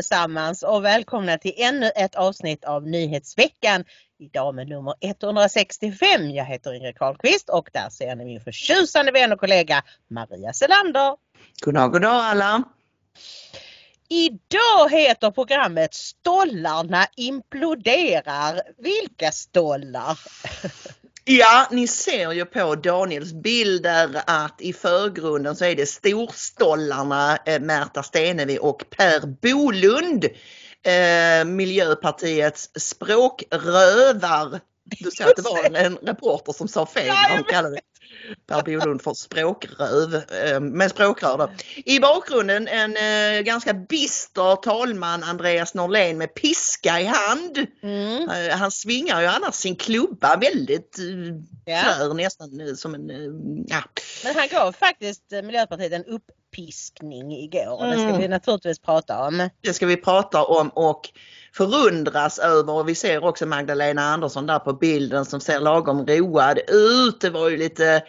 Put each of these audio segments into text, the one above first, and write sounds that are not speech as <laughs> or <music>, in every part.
Allesammans och välkomna till ännu ett avsnitt av Nyhetsveckan. Idag med nummer 165. Jag heter Ingrid Carlqvist och där ser ni min förtjusande vän och kollega Maria Selander. Goddag, goddag alla! Idag heter programmet Stollarna imploderar. Vilka stollar? <laughs> Ja, ni ser ju på Daniels bilder att i förgrunden så är det storstollarna eh, Märta Stenevi och Per Bolund. Eh, Miljöpartiets språkrövar. Du <laughs> ser att det var en, en reporter som sa fel. Han kallade Per Bolund för språkröv eh, med språkrör. Då. I bakgrunden en eh, ganska bister talman Andreas Norlén med piska i hand. Mm. Eh, han svingar ju annars sin klubba väldigt Ja. skör nästan som en, ja. Men han gav faktiskt Miljöpartiet en uppiskning igår och det ska Mm. vi naturligtvis prata om. Det ska vi prata om och förundras över och vi ser också Magdalena Andersson där på bilden som ser lagom road ut. Det var ju lite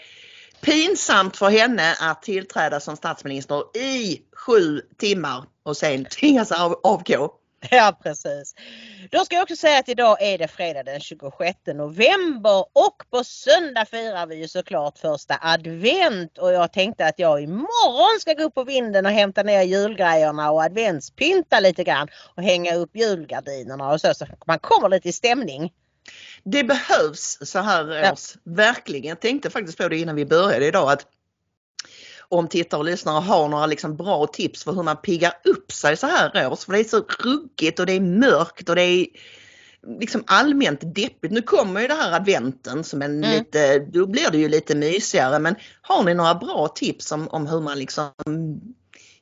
pinsamt för henne att tillträda som statsminister i sju timmar och sen tvingas av, avgå. <laughs> Ja precis. Då ska jag också säga att idag är det fredag den 26 november och på söndag firar vi ju såklart första advent och jag tänkte att jag imorgon ska gå upp på vinden och hämta ner julgrejerna och adventspynta lite grann och hänga upp julgardinerna och så så man kommer lite i stämning. Det behövs så här Ja. års, verkligen. Jag tänkte faktiskt på det innan vi började idag att om tittare och lyssnare har några liksom bra tips för hur man piggar upp sig så här års. För det är så ruggigt och det är mörkt och det är liksom allmänt deppigt. Nu kommer ju det här adventen som en Mm. lite, då blir det ju lite mysigare men har ni några bra tips om, om hur man liksom,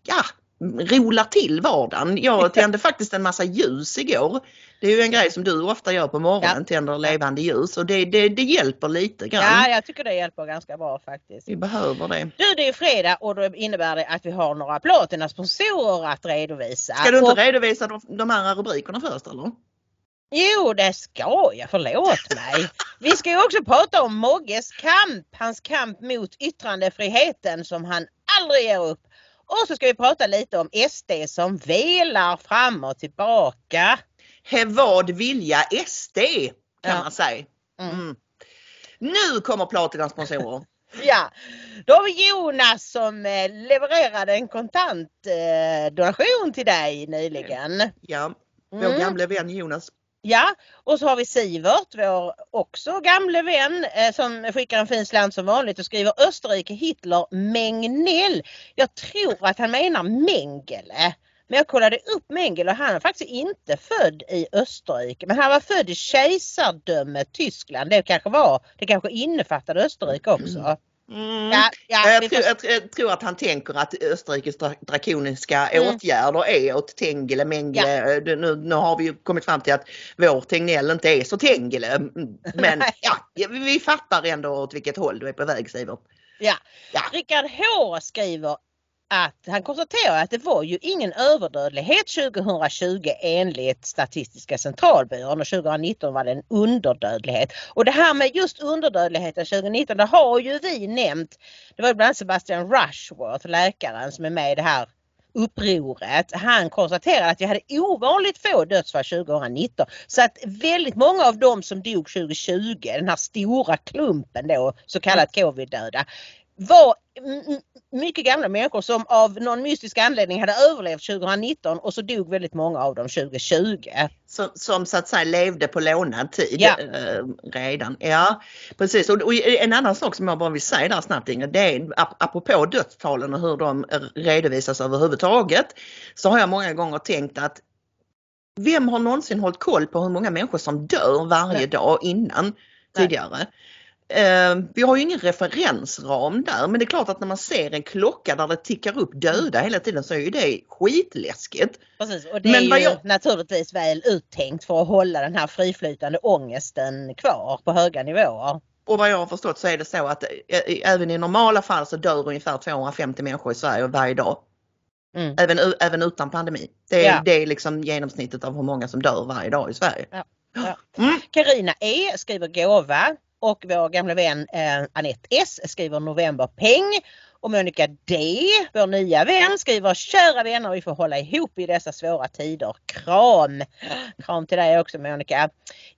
ja, rolar till vardagen? Jag <laughs> tände faktiskt en massa ljus igår. Det är ju en grej som du ofta gör på morgonen, tänder levande ljus och det, det, det hjälper lite grann. Ja, jag tycker det hjälper ganska bra faktiskt. Vi behöver det. Du, det är fredag och då innebär det att vi har några platina sponsorer att redovisa. Ska du inte Och- redovisa de, de här rubrikerna först eller? Jo, det ska jag. Förlåt mig. Vi ska ju också prata om Mogges kamp. Hans kamp mot yttrandefriheten som han aldrig ger upp. Och så ska vi prata lite om SD som velar fram och tillbaka. Vad vilja SD kan Ja. man säga. Mm. Mm. Nu kommer Platina sponsorer. <laughs> Ja, då har vi Jonas som eh, levererade en kontant eh, donation till dig nyligen. Ja, vår Mm. gamla vän Jonas. Ja, och så har vi Sivert, vår också gamle vän eh, som skickar en fin slant som vanligt och skriver Österrike Hitler Mengnell. Jag tror att han menar Mengele. Men jag kollade upp Mengele och han är faktiskt inte född i Österrike men han var född i kejsardömet Tyskland. Det kanske var, det kanske innefattade Österrike också. Mm. Ja, ja, jag, vi tror, jag, jag tror att han tänker att Österrikes dra- drakoniska Mm. åtgärder är åt Tengele Mengele. Eh, Nu, nu har vi kommit fram till att vår Tegnell inte är så Tengele. Mm, Men <laughs> ja, vi, vi fattar ändå åt vilket håll du är på väg Sivert. Ja. Ja. Rickard H skriver att han konstaterar att det var ju ingen överdödlighet 2020 enligt Statistiska centralbyrån och 2019 var det en underdödlighet. Och det här med just underdödligheten 2019 det har ju vi nämnt. Det var bland annat Sebastian Rushworth, läkaren som är med i det här upproret. Han konstaterade att vi hade ovanligt få dödsfall 2019. Så att väldigt många av dem som dog 2020, den här stora klumpen då, så kallat covid-döda, var mycket gamla människor som av någon mystisk anledning hade överlevt 2019 och så dog väldigt många av dem 2020. Som, som så att säga levde på lånad tid Ja. eh, redan. Ja precis och, och en annan sak som jag bara vill säga där snabbt Ingrid, det är ap- apropå dödstalen och hur de eh, redovisas överhuvudtaget. Så har jag många gånger tänkt att vem har någonsin hållit koll på hur många människor som dör varje Nej. dag innan tidigare? Eh, vi har ju ingen referensram där men det är klart att när man ser en klocka där det tickar upp döda hela tiden så är ju det skitläskigt. Precis, och det Men är ju jag- naturligtvis väl uttänkt för att hålla den här friflytande ångesten kvar på höga nivåer. Och vad jag har förstått så är det så att eh, även i normala fall så dör ungefär 250 människor i Sverige varje dag. Mm. Även, även utan pandemi. Det är, Ja. det är liksom genomsnittet av hur många som dör varje dag i Sverige. Ja. Ja. <gasps> Mm. E skriver gåva och vår gamla vän eh, Anette S skriver novemberpeng. Och Monica D, vår nya vän, skriver kära vänner vi får hålla ihop i dessa svåra tider. Kram! Kram till dig också Monica.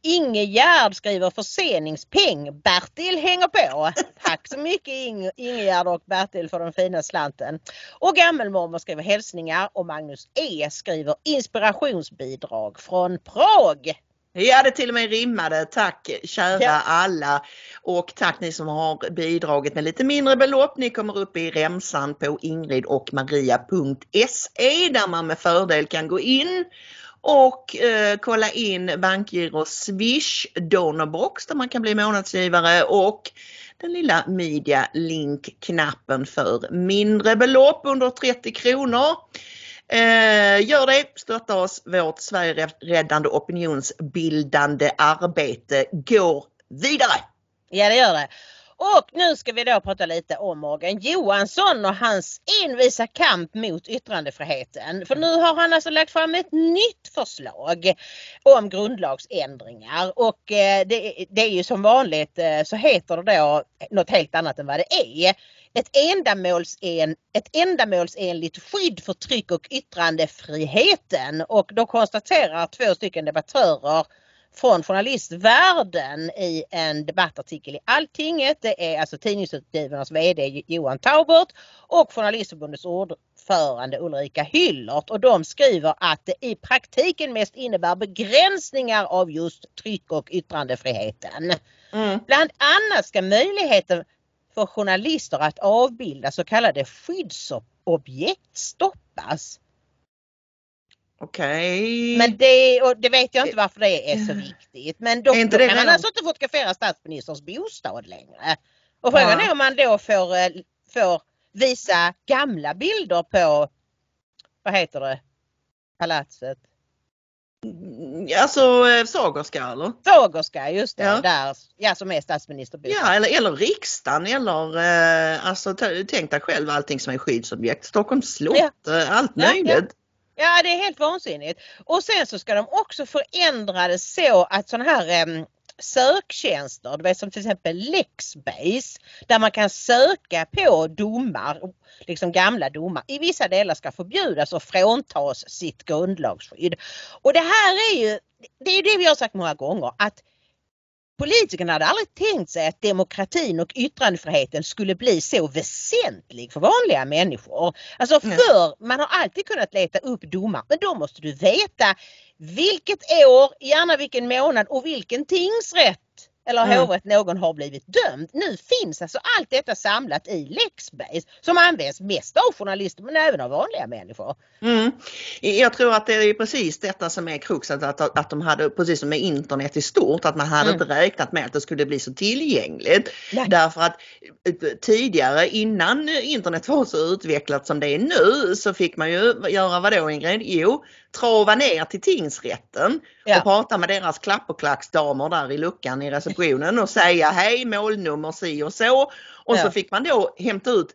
Ingegärd skriver förseningspeng. Bertil hänger på. Tack så mycket Inge, Ingegärd och Bertil för den fina slanten. Och gammelmormor skriver hälsningar och Magnus E skriver inspirationsbidrag från Prag. Ja det till och med rimmade. Tack kära Ja. alla. Och tack ni som har bidragit med lite mindre belopp. Ni kommer upp i remsan på ingridochmaria.se där man med fördel kan gå in och eh, kolla in bankgiro Swish Donorbox där man kan bli månadsgivare och den lilla media link-knappen för mindre belopp under 30 kronor. Eh, gör det, stötta oss. Vårt Sverigeräddande opinionsbildande arbete går vidare. Ja det gör det. Och nu ska vi då prata lite om Morgan Johansson och hans envisa kamp mot yttrandefriheten. För nu har han alltså lagt fram ett nytt förslag om grundlagsändringar och eh, det, det är ju som vanligt eh, så heter det då något helt annat än vad det är. Ett, ändamålsen, ett ändamålsenligt skydd för tryck och yttrandefriheten och då konstaterar två stycken debattörer från journalistvärlden i en debattartikel i Alltinget. Det är alltså Tidningsutgivarnas VD Johan Taubert och Journalistförbundets ordförande Ulrika Hyllert och de skriver att det i praktiken mest innebär begränsningar av just tryck och yttrandefriheten. Mm. Bland annat ska möjligheten för journalister att avbilda så kallade skyddsobjekt stoppas. Okej. Men det, och det vet jag inte varför det är så viktigt. Men då, inte då kan man alltså inte fotografera statsministerns bostad längre. Och frågan Ja. är om man då får, eh, får visa gamla bilder på, vad heter det, palatset? Alltså eh, Sagerska eller? Sagerska, just det, Ja. där, ja som är statsministerbostad. Ja eller, eller riksdagen eller eh, alltså tänk dig själv allting som är skyddsobjekt. Stockholms slott, allt Ja, ja. möjligt. Ja det är helt vansinnigt. Och sen så ska de också förändra det så att sådana här em, söktjänster, du vet som till exempel Lexbase, där man kan söka på domar, liksom gamla domar, i vissa delar ska förbjudas och fråntas sitt grundlagsskydd. Och det här är ju, det är ju det vi har sagt många gånger, att Politikerna hade aldrig tänkt sig att demokratin och yttrandefriheten skulle bli så väsentlig för vanliga människor. Alltså förr, man har alltid kunnat leta upp domar men då måste du veta vilket år, gärna vilken månad och vilken tingsrätt eller Mm. någon har blivit dömd. Nu finns alltså allt detta samlat i Lexbase som används mest av journalister men även av vanliga människor. Mm. Jag tror att det är precis detta som är kruxet att, att de hade, precis som med internet i stort, att man hade Mm. inte räknat med att det skulle bli så tillgängligt. Nej. Därför att eh, tidigare innan internet var så utvecklat som det är nu så fick man ju göra vad då Ingrid? Jo, trava ner till tingsrätten Ja. och prata med deras klapp och klacksdamer där i luckan i receptionen och säga hej målnummer si och så. Och så fick man då hämta ut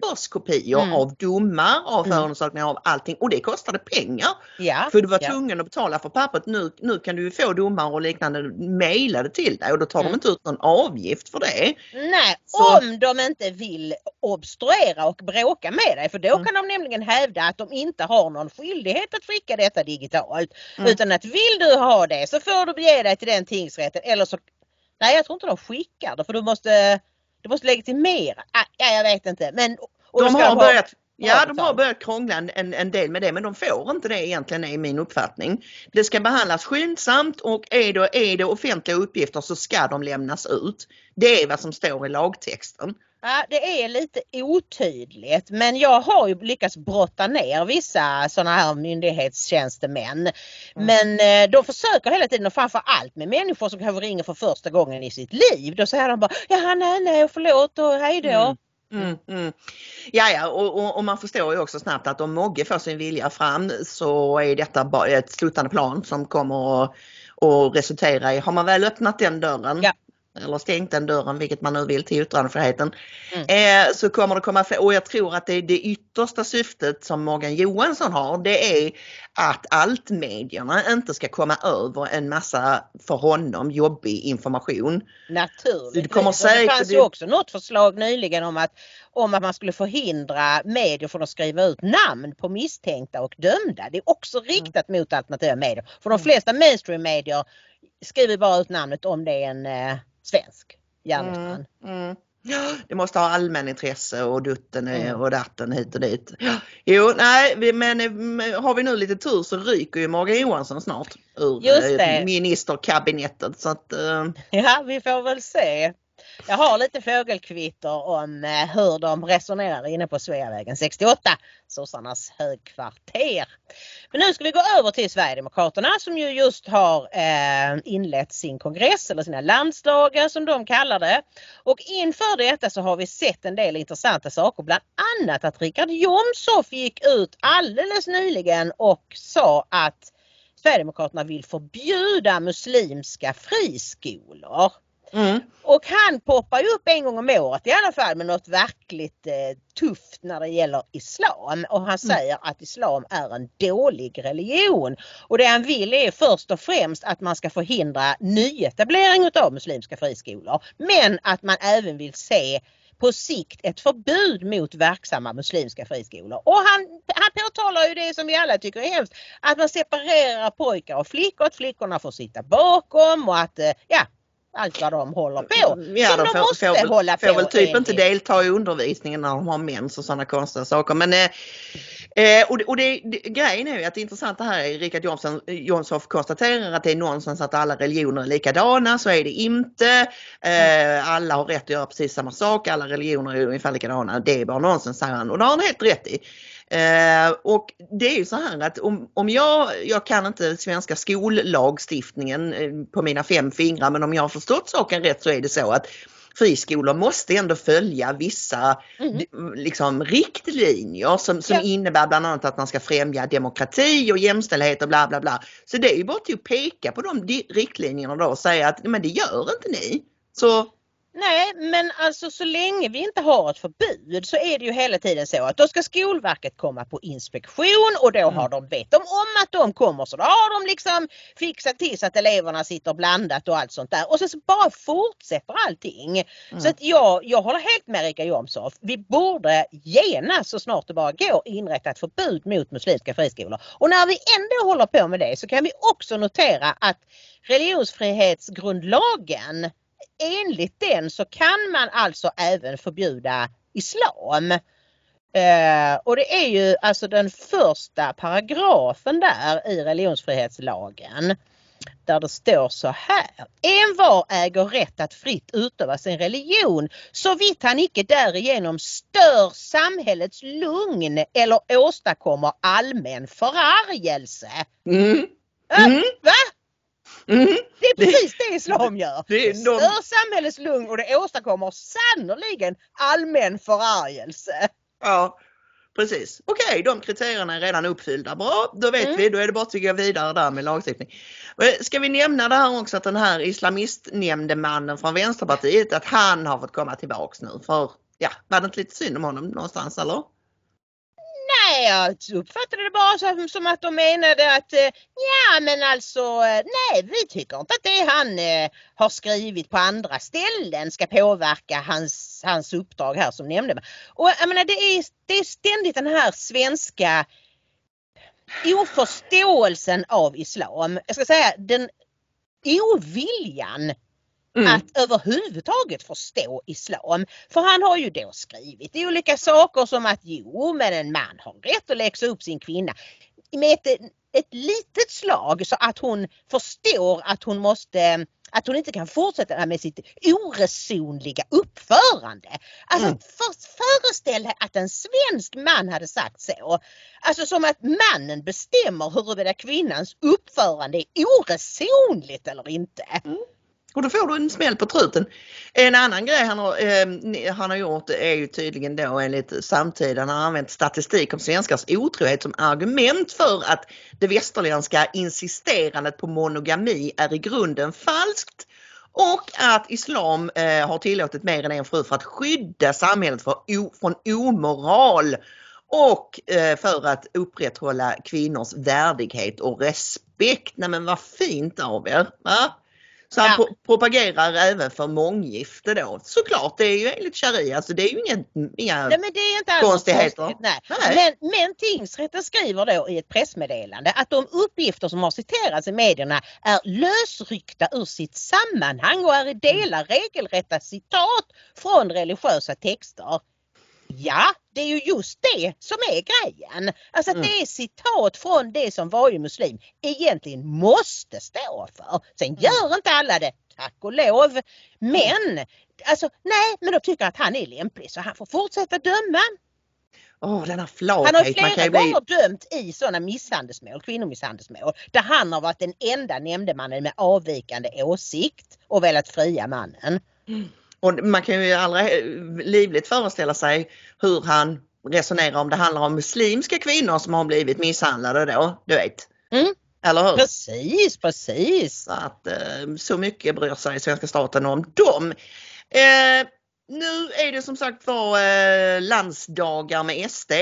papperskopior Mm. av domar, av Mm. förundersökningar, av allting och det kostade pengar. Ja, För du var ja. tvungen att betala för pappret. Nu, nu kan du ju få domar och liknande mejlade till dig och då tar Mm. de inte ut någon avgift för det. Nej, Så- om de inte vill obstruera och bråka med dig för då Mm. kan de nämligen hävda att de inte har någon skyldighet att skicka detta digitalt. Mm. Utan att vill du ha det så får du bege dig till den tingsrätten eller så Nej jag tror inte de skickar det för du måste det måste legitimera. Ah, ja, jag vet inte. Men, De har ha börjat Ja, bra de har börjat krångla en, en, en del med det men de får inte det egentligen är min uppfattning. Det ska behandlas skyndsamt och är det, är det offentliga uppgifter så ska de lämnas ut. Det är vad som står i lagtexten. Ja, det är lite otydligt men jag har ju lyckats brotta ner vissa sådana här myndighetstjänstemän. Men eh, de försöker hela tiden och framför allt med människor som kanske ringer för första gången i sitt liv. Då säger de bara ja nej nej förlåt och hej då. Mm. Mm, mm. Ja, ja och, och, och man förstår ju också snabbt att om Mogge får sin vilja fram så är detta bara ett sluttande plan som kommer att, att resultera i, har man väl öppnat den dörren Ja. Eller stängt den dörren, vilket man nu vill till yttrandefriheten, Mm. eh, så kommer det komma. Och jag tror att det, det yttersta syftet som Morgan Johansson har det är att altmedierna inte ska komma över en massa för honom jobbig information. Naturligtvis. Det kommer säkert- det fanns ju också något förslag nyligen om att, om att man skulle förhindra medier från att skriva ut namn på misstänkta och dömda. Det är också riktat mot alternativa medier. För de flesta mainstream-medier skriver bara ut namnet om det är en eh, svensk gärningsman. Mm. Ja, Det måste ha allmänintresse och dutten Mm. och datten hit och dit. Jo, nej, men eh, har vi nu lite tur så ryker ju Morgan Johansson snart ur eh, ministerkabinettet. Så att, eh, Ja, vi får väl se. Jag har lite fågelkvitter om eh, hur de resonerar inne på Sveavägen 68, sossarnas högkvarter. Men nu ska vi gå över till Sverigedemokraterna som ju just har eh, inlett sin kongress eller sina landsdagar som de kallar det. Och inför detta så har vi sett en del intressanta saker, bland annat att Richard Jomshof gick ut alldeles nyligen och sa att Sverigedemokraterna vill förbjuda muslimska friskolor mm. Och han poppar ju upp en gång om året i alla fall med något verkligt eh, tufft när det gäller islam. Och han säger att islam är en dålig religion. Och det han vill är först och främst att man ska förhindra nyetablering av muslimska friskolor. Men att man även vill se på sikt ett förbud mot verksamma muslimska friskolor. Och han, han påtalar ju det som vi alla tycker är hemskt. Att man separerar pojkar och flickor, att flickorna får sitta bakom och att, eh, ja, allt vad de håller på. Ja, som de får, måste får, hålla får på väl typ inte delta i undervisningen när de har mens och sådana konstiga saker. Men, eh, eh, och det, och det, det, grejen är ju att det intressanta här är Richard Jomsson, Jomshof konstaterar att det är någonstans att alla religioner är likadana, så är det inte. Eh, alla har rätt att göra precis samma sak, alla religioner är ungefär likadana. Det är bara nonsens säger han och det har han helt rätt i. Eh, och det är ju så här att om, om jag, jag kan inte svenska skollagstiftningen eh, på mina fem fingrar men om jag har förstått saken rätt så är det så att friskolor måste ändå följa vissa d- liksom, riktlinjer som, som Ja. innebär bland annat att man ska främja demokrati och jämställdhet och bla bla bla. Så det är ju bara till att peka på de riktlinjerna då och säga att men det gör inte ni. Så Nej men alltså så länge vi inte har ett förbud så är det ju hela tiden så att då ska Skolverket komma på inspektion och då har de vet de om att de kommer så då har de liksom fixat till så att eleverna sitter blandat och allt sånt där och sen så bara fortsätter allting. Så att jag, jag håller helt med Rika Jomshof. Vi borde genast så snart det bara går inrätta ett förbud mot muslimska friskolor. Och när vi ändå håller på med det så kan vi också notera att religionsfrihetsgrundlagen enligt den så kan man alltså även förbjuda islam. Eh, och det är ju alltså den första paragrafen där i religionsfrihetslagen. Där det står så här. Envar äger rätt att fritt utöva sin religion så vitt han icke därigenom stör samhällets lugn eller åstadkommer allmän förargelse. mm, Äh, Mm. Va? Mm, Det är precis det islam gör. Det Det de- stör samhällets lugn och det åstadkommer sannoliken allmän förargelse. ja. Precis. Okej, de kriterierna är redan uppfyllda. Bra, då vet Mm. vi. Då är det bara att gå vidare där med lagstiftning. Eh, Ska vi nämna det här också att den här islamistnämndemannen från Vänsterpartiet att han har fått komma tillbaks nu för ja, var det inte lite synd om honom någonstans eller? Nej, jag uppfattade det bara som, som att de menade att eh, ja men alltså eh, nej vi tycker inte att det han eh, har skrivit på andra ställen ska påverka hans, hans uppdrag här som nämndeman. Och jag menar det är, det är ständigt den här svenska oförståelsen av islam. Jag ska säga den oviljan mm. att överhuvudtaget förstå islam. För han har ju då skrivit olika saker som att jo men en man har rätt att läxa upp sin kvinna med ett, ett litet slag så att hon förstår att hon måste att hon inte kan fortsätta med sitt oresonliga uppförande. Alltså mm. för, föreställ att en svensk man hade sagt så. Alltså som att mannen bestämmer huruvida kvinnans uppförande är oresonligt eller inte. Mm. Och då får du en smäll på truten. En annan grej han har, eh, han har gjort är ju tydligen då enligt samtiden, han har använt statistik om svenskars otrohet som argument för att det västerländska insisterandet på monogami är i grunden falskt och att islam eh, har tillåtit mer än en fru för att skydda samhället för, o, från omoral och eh, för att upprätthålla kvinnors värdighet och respekt. Nej men vad fint av er! Va? Så han ja. propagerar även för månggifte då. Såklart, det är ju enligt sharia så det är ju inga, inga Nej, men det är inte alls konstigheter. Nej. Nej. Men, men tingsrätten skriver då i ett pressmeddelande att de uppgifter som har citerats i medierna är lösryckta ur sitt sammanhang och är i delar regelrätta citat från religiösa texter. Ja, det är ju just det som är grejen. Alltså mm. det är citat från det som varje muslim egentligen måste stå för. Sen mm. gör inte alla det, tack och lov. Men alltså nej, men de tycker att han är lämplig så han får fortsätta döma. Oh, denna flathet. Han har flera gånger bli... dömt i sådana misshandelsmål, kvinnomisshandelsmål, där han har varit den enda nämndemannen med avvikande åsikt och velat fria mannen. Mm. Och man kan ju allra livligt föreställa sig hur han resonerar om det handlar om muslimska kvinnor som har blivit misshandlade då, du vet. Mm. Eller hur? Precis, precis. Så, att, eh, så mycket bryr sig svenska staten om dem. Eh, nu är det som sagt var eh, landsdagar med SD.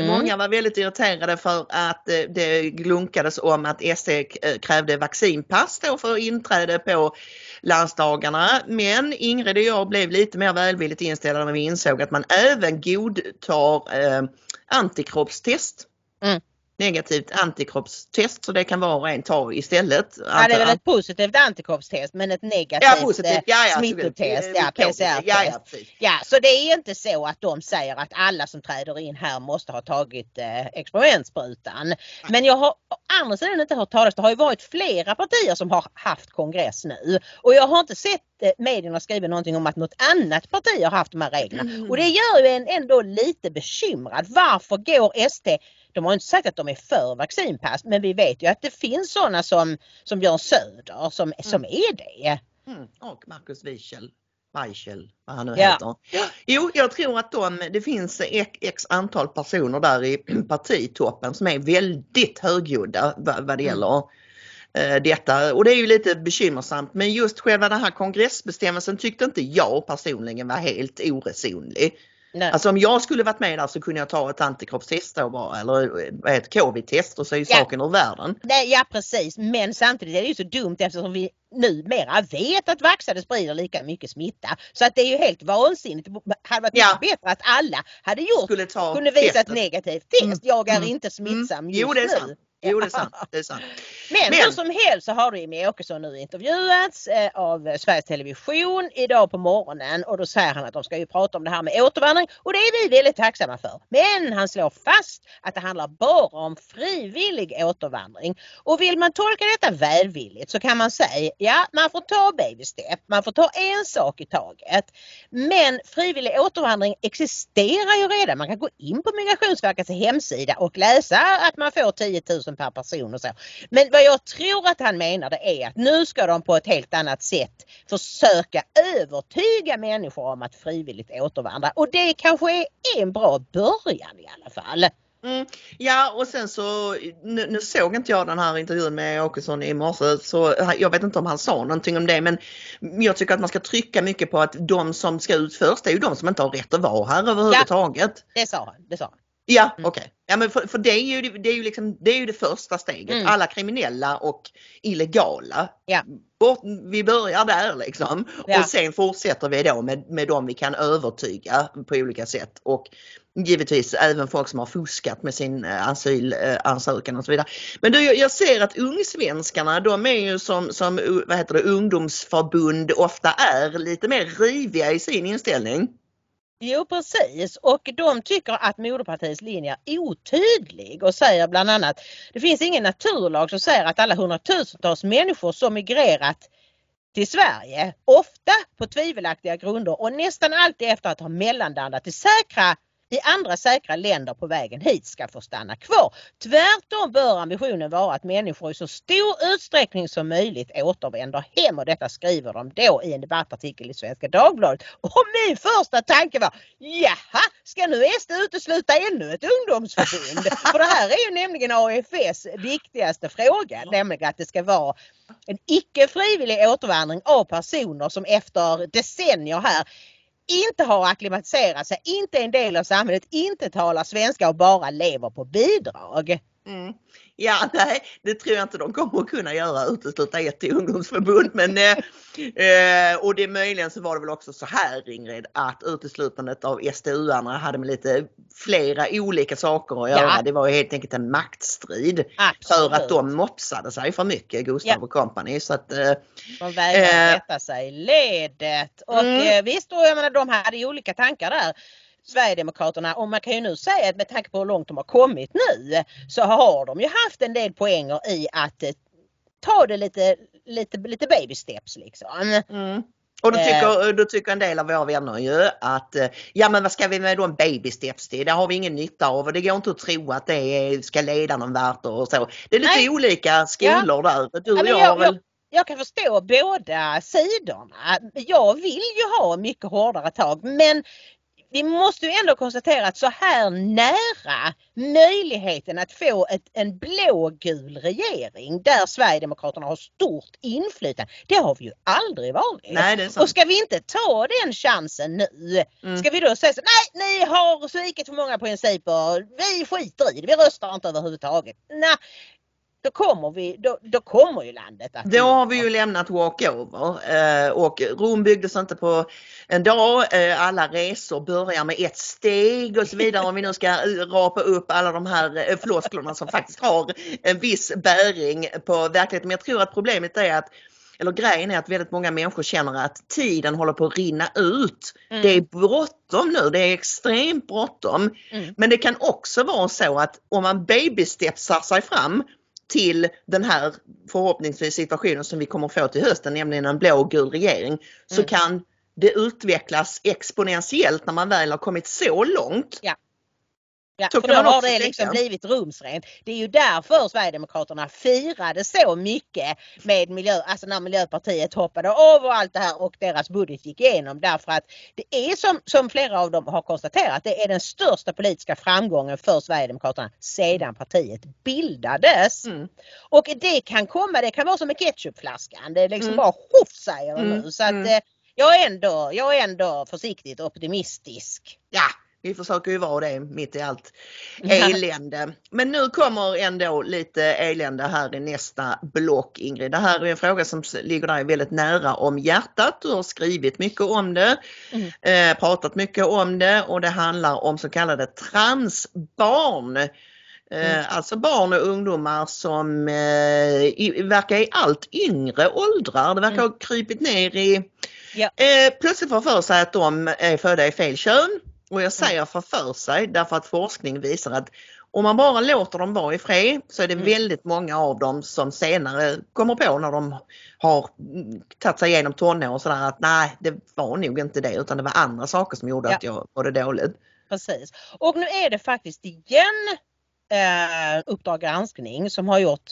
Mm. Många var väldigt irriterade för att eh, det glunkades om att SD eh, krävde vaccinpass då för inträde på landsdagarna. Men Ingrid och jag blev lite mer välvilligt inställda när vi insåg att man även godtar eh, antikroppstest. Mm negativt antikroppstest så det kan var och en ta istället. Ja det är väl ett positivt antikroppstest men ett negativt ja, positivt, ja, ja, smittotest, ja, PCR-test. Ja, så det är inte så att de säger att alla som träder in här måste ha tagit eh, experimentsprutan. Men jag har å andra sidan inte hört talas, det har ju varit flera partier som har haft kongress nu och jag har inte sett eh, medierna skriva någonting om att något annat parti har haft de här reglerna mm. och det gör ju en ändå lite bekymrad. Varför går SD de har inte sagt att de är för vaccinpass men vi vet ju att det finns sådana som, som Björn Söder som, mm. som är det. Mm. Och Marcus Wiechel. Weichel, vad han nu ja. heter. Jo, jag tror att de, det finns x antal personer där i <clears throat> partitoppen som är väldigt högljudda vad, det mm. gäller mm. detta och det är ju lite bekymmersamt men just själva den här kongressbestämmelsen tyckte inte jag personligen var helt oresonlig. Nej. Alltså om jag skulle varit med där så kunde jag ta ett antikroppstest då bara eller ett covid-test och så är ja. saken ur världen. Nej, ja precis men samtidigt är det ju så dumt eftersom vi numera vet att vaxade sprider lika mycket smitta. Så att det är ju helt vansinnigt. Det hade varit ja. bättre att alla hade gjort, kunde visa testet. ett negativt test. Mm. Jag är mm. inte smittsam mm. just jo, det är sant. Jo det är sant. Det är sant. <laughs> Men, Men hur som helst så har Jimmie Åkesson nu intervjuats eh, av Sveriges Television idag på morgonen och då säger han att de ska ju prata om det här med återvandring och det är vi väldigt tacksamma för. Men han slår fast att det handlar bara om frivillig återvandring. Och vill man tolka detta välvilligt så kan man säga ja man får ta baby step, man får ta en sak i taget. Men frivillig återvandring existerar ju redan. Man kan gå in på Migrationsverkets hemsida och läsa att man får 10 000 per person och så. Men vad jag tror att han menar det är att nu ska de på ett helt annat sätt försöka övertyga människor om att frivilligt återvandra och det kanske är en bra början i alla fall. Mm, ja och sen så, nu, nu, såg inte jag den här intervjun med Åkesson i morse så jag vet inte om han sa någonting om det men jag tycker att man ska trycka mycket på att de som ska ut först är ju de som inte har rätt att vara här överhuvudtaget. Ja, det sa han. Det sa han. Ja, Mm. okej. Ja, men för, för det, är ju, det, det är ju liksom, det är ju det första steget. Mm. Alla kriminella och illegala. Ja. Bort, vi börjar där liksom. Ja. Och sen fortsätter vi då med, med dem vi kan övertyga på olika sätt. Och givetvis även folk som har fuskat med sin eh, asylansökan och så vidare. Men du, jag- ser att ungsvenskarna de är ju som, som vad heter det, ungdomsförbund ofta är lite mer riviga i sin inställning. Jo precis. Och de tycker att moderpartiets linje är otydlig och säger bland annat det finns ingen naturlag som säger att alla hundratusentals människor som migrerat till Sverige, ofta på tvivelaktiga grunder och nästan alltid efter att ha mellanlandat i säkra i andra säkra länder på vägen hit ska få stanna kvar. Tvärtom bör ambitionen vara att människor i så stor utsträckning som möjligt återvänder hem och detta skriver de då i en debattartikel i Svenska Dagbladet. Och min första tanke var jaha, ska nu SD utesluta ännu ett ungdomsförbund? <laughs> För det här är ju nämligen AFS viktigaste fråga, nämligen att det ska vara en icke frivillig återvandring av personer som efter decennier här inte har acklimatiserat sig, inte är en del av samhället, inte talar svenska och bara lever på bidrag. Mm. Ja, nej, det tror jag inte de kommer att kunna göra, utesluta ett till ungdomsförbund. Men, eh, eh, och det är möjligen så var det väl också så här Ingrid, att uteslutandet av SDU-arna hade med lite flera olika saker att Ja. göra. Det var helt enkelt en maktstrid Absolut. för att de mopsade sig för mycket, Gustav Ja. och company. Så att, eh, De vägrar Eh. rätta sig i ledet. Och Mm. eh, visst, och jag menar, de hade olika tankar där. Sverigedemokraterna och man kan ju nu säga att med tanke på hur långt de har kommit nu så har de ju haft en del poänger i att eh, ta det lite, lite, lite baby steps liksom. Mm. Och då Eh. tycker, då tycker en del av våra vänner ju att eh, ja men vad ska vi med de baby steps till? Det har vi ingen nytta av och det går inte att tro att det ska leda någon vart och så. Det är lite Nej. olika skolor där. Du Ja, och men jag, jag- väl... Jag kan förstå båda sidorna. Jag vill ju ha mycket hårdare tag men vi måste ju ändå konstatera att så här nära möjligheten att få ett, en blågul regering där Sverigedemokraterna har stort inflytande. Det har vi ju aldrig varit. Nej Och ska vi inte ta den chansen nu? Mm. Ska vi då säga så nej ni har svikit för många principer, vi skiter i det, vi röstar inte överhuvudtaget. Nej, då kommer vi, då, då kommer ju landet att... Då har vi ju lämnat walkover eh, och Rom byggdes inte på en dag. Eh, alla resor börjar med ett steg och så vidare om vi nu ska rapa upp alla de här eh, flosklerna som faktiskt har en viss bäring på verkligheten. Men jag tror att problemet är att eller grejen är att väldigt många människor känner att tiden håller på att rinna ut. Mm. Det är bråttom nu, det är extremt bråttom. Mm. Men det kan också vara så att om man babystepsar sig fram till den här förhoppningsvis situationen som vi kommer få till hösten, nämligen en blågul regering, så Mm. kan det utvecklas exponentiellt när man väl har kommit så långt. Ja, Så för då har det liksom blivit rumsrent. Det är ju därför Sverigedemokraterna firade så mycket med miljö, alltså när Miljöpartiet hoppade av och allt det här och deras budget gick igenom. Därför att det är som, som flera av dem har konstaterat, det är den största politiska framgången för Sverigedemokraterna sedan partiet bildades. Mm. Och det kan komma, det kan vara som med ketchupflaskan. Det är liksom Mm. bara hoff säger Mm, nu. Så att mm. eh, jag är ändå, jag är ändå försiktigt optimistisk. Ja, vi försöker ju vara det mitt i allt <laughs> elände. Men nu kommer ändå lite elände här i nästa block Ingrid. Det här är en fråga som ligger dig väldigt nära om hjärtat. Du har skrivit mycket om det, Mm. eh, pratat mycket om det och det handlar om så kallade transbarn. Eh, Mm. Alltså barn och ungdomar som eh, verkar i allt yngre åldrar. Det verkar ha krypit ner i Ja. Plötsligt får för sig att de är födda i fel kön. Och jag säger för för sig därför att forskning visar att om man bara låter dem vara i fred så är det Mm. väldigt många av dem som senare kommer på när de har mm, tagit sig igenom tonår och sådär att nej det var nog inte det utan det var andra saker som gjorde Ja. att jag mådde dåligt. Precis. Och nu är det faktiskt igen eh, Uppdrag granskning som har gjort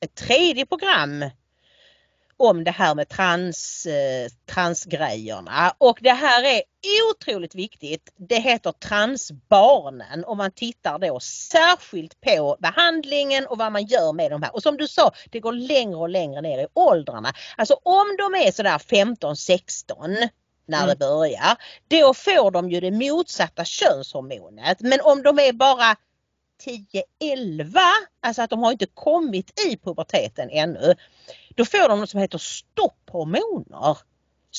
ett tredje program om det här med trans, eh, transgrejerna. Och det här är otroligt viktigt. Det heter Transbarnen och man tittar då särskilt på behandlingen och vad man gör med de här. Och som du sa, det går längre och längre ner i åldrarna. Alltså om de är sådär 15-16 när Mm. det börjar. Då får de ju det motsatta könshormonet. Men om de är bara 10-11, alltså att de har inte kommit i puberteten ännu, då får de något som heter stopphormoner.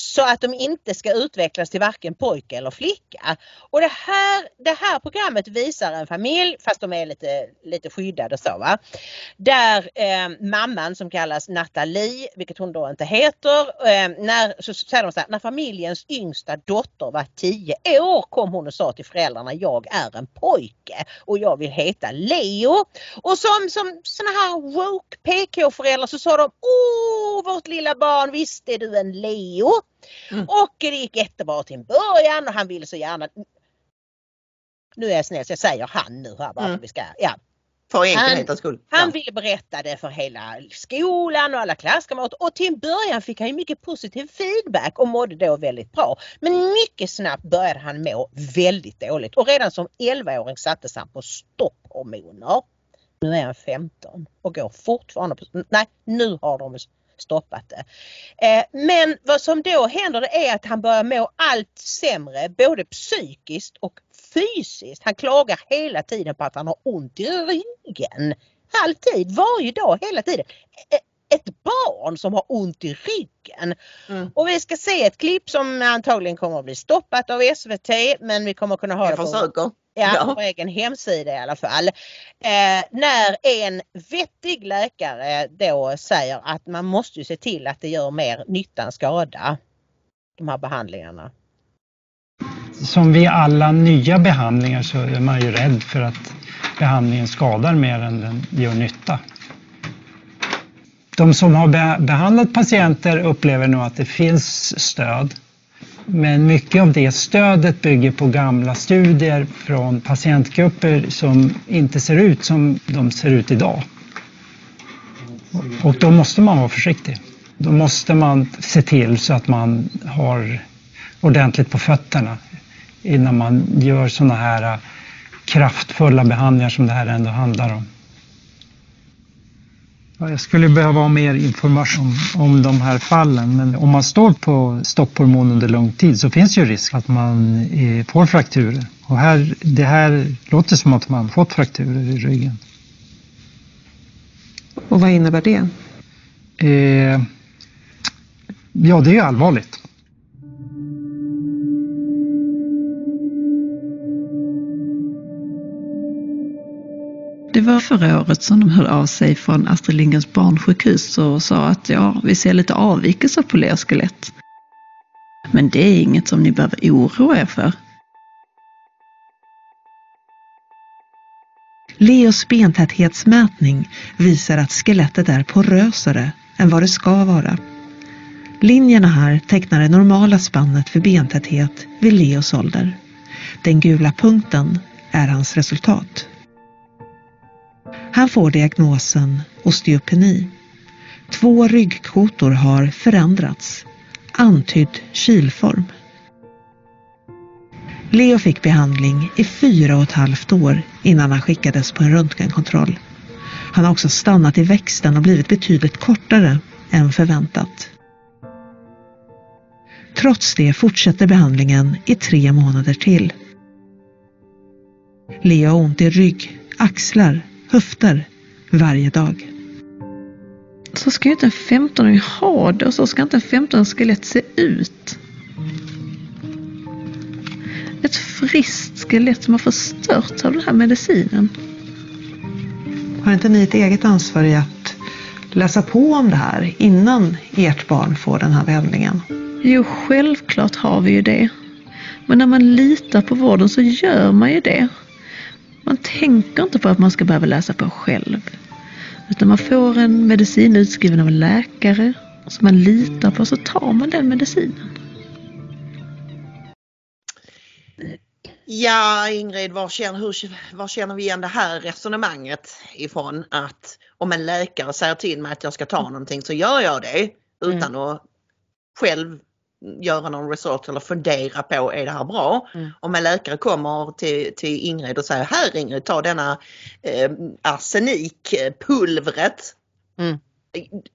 Så att de inte ska utvecklas till varken pojke eller flicka. Och det här, det här programmet visar en familj, fast de är lite, lite skyddade så va. Där eh, mamman som kallas Nathalie, vilket hon då inte heter, eh, när, så säger de så här, när familjens yngsta dotter var 10 år kom hon och sa till föräldrarna jag är en pojke och jag vill heta Leo. Och som, som såna här woke PK-föräldrar så sa de Åh vårt lilla barn visst är du en Leo. Mm. Och det gick jättebra till en början och han ville så gärna nu är jag snäll så jag säger han nu här bara Mm. vi ska, ja. För enkelhetens skull. Han Ja. ville berätta det för hela skolan och alla klasskamrater och till en början fick han mycket positiv feedback och mådde då väldigt bra. Men mycket snabbt började han må väldigt dåligt och redan som 11-åring sattes han på stopphormoner. Nu är han 15 och går fortfarande på, nej nu har de stoppat det. Eh, men vad som då händer det är att han börjar må allt sämre både psykiskt och fysiskt. Han klagar hela tiden på att han har ont i ryggen. Alltid, varje dag, hela tiden. E- Ett barn som har ont i ryggen. Mm. Och vi ska se ett klipp som antagligen kommer att bli stoppat av SVT men vi kommer kunna ha Jag det på försöker. Ja, Ja. på egen hemsida i alla fall. Eh, när en vettig läkare då säger att man måste ju se till att det gör mer nytta än skada. De här behandlingarna. Som vid alla nya behandlingar så är man ju rädd för att behandlingen skadar mer än den gör nytta. De som har be- behandlat patienter upplever nog att det finns stöd. Men mycket av det stödet bygger på gamla studier från patientgrupper som inte ser ut som de ser ut idag. Och då måste man vara försiktig. Då måste man se till så att man har ordentligt på fötterna innan man gör sådana här äh, kraftfulla behandlingar som det här ändå handlar om. Ja, Jag skulle behöva ha mer information om de här fallen men om man står på stopphormon under lång tid så finns ju risk att man eh, får frakturer. Och här, det här låter som att man fått frakturer i ryggen. Och vad innebär det? Eh, ja, det är allvarligt. Det var förra året som de hörde av sig från Astrid Lindgrens barnsjukhus och sa att ja, vi ser lite avvikelser på lerskelett. Men det är inget som ni behöver oroa er för. Leos bentäthetsmätning visar att skelettet är porösare än vad det ska vara. Linjerna här tecknar det normala spannet för bentäthet vid Leos ålder. Den gula punkten är hans resultat. Han får diagnosen osteopeni. Två ryggkotor har förändrats, antydd kilform. Leo fick behandling i fyra och ett halvt år innan han skickades på en röntgenkontroll. Han har också stannat i växten och blivit betydligt kortare än förväntat. Trots det fortsätter behandlingen i tre månader till. Leo har ont i rygg, axlar, höfter varje dag. Så ska ju inte en 15-åring ha det och så ska inte en 15 skelett se ut. Ett friskt skelett som har förstörts av den här medicinen. Har inte ni ett eget ansvar i att läsa på om det här innan ert barn får den här behandlingen? Jo, självklart har vi ju det. Men när man litar på vården så gör man ju det. Man tänker inte på att man ska behöva läsa på själv. Utan man får en medicin utskriven av en läkare som man litar på så tar man den medicinen. Ja Ingrid, var känner, hur, var känner vi igen det här resonemanget ifrån? Att om en läkare säger till mig att jag ska ta någonting så gör jag det utan att själv göra någon research eller fundera på är det här bra? Mm. Om en läkare kommer till, till Ingrid och säger här Ingrid, ta denna eh, arsenikpulvret. Mm.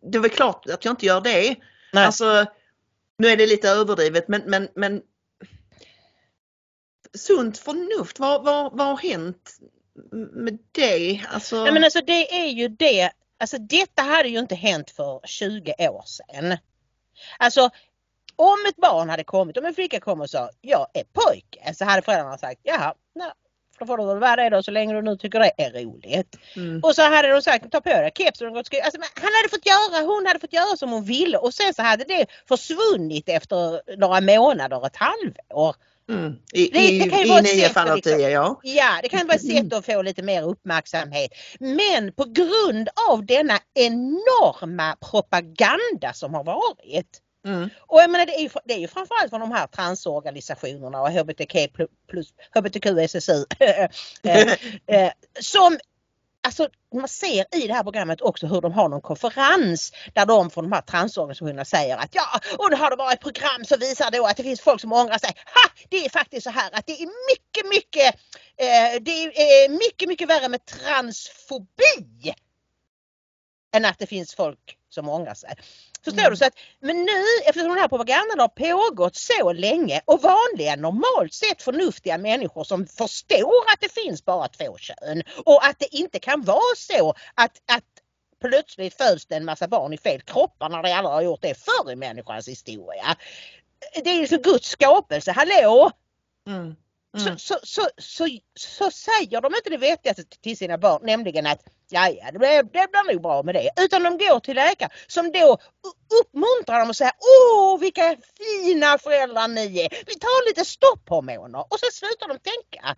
Det är väl klart att jag inte gör det. Nej. Alltså, Nu är det lite överdrivet men, men, men sunt förnuft, vad, vad, vad har hänt med det? Alltså... Ja, men alltså det är ju det, alltså detta hade ju inte hänt för 20 år sedan. Alltså om ett barn hade kommit, om en flicka kom och sa jag är pojke så hade föräldrarna sagt jaha, nej, då får du väl vara det då så länge du nu tycker det är roligt. Mm. Och så hade de sagt ta på dig kepsen och gått alltså, Han hade fått göra, hon hade fått göra som hon ville och sen så hade det försvunnit efter några månader, ett halvår. Mm. I, det, det kan ju i, vara i nio fall av tio, ja. Ja, det kan vara ett sätt att få lite mer uppmärksamhet. Men på grund av denna enorma propaganda som har varit Mm. Och jag menar det är, ju, det är ju framförallt från de här transorganisationerna och HBTQ plus HBTQ SSU <laughs> eh, eh, eh, som Alltså man ser i det här programmet också hur de har någon konferens där de från de här transorganisationerna säger att ja, och nu har det varit program som visar då att det finns folk som ångrar sig. Ha! Det är faktiskt så här att det är mycket, mycket, eh, det är eh, mycket, mycket värre med transfobi än att det finns folk som ångrar sig. Förstår mm. du? Så att, men nu eftersom den här propagandan har pågått så länge och vanliga normalt sett förnuftiga människor som förstår att det finns bara två kön och att det inte kan vara så att, att plötsligt föds det en massa barn i fel kroppar när det aldrig har gjort det förr i människans historia. Det är ju så Guds skapelse, hallå! Mm. Mm. Så, så, så, så, säger de inte det vettigaste till sina barn, nämligen att ja, ja det, blir, det blir nog bra med det. Utan de går till läkare som då uppmuntrar dem och säger åh vilka fina föräldrar ni är. Vi tar lite stopphormoner och så slutar de tänka.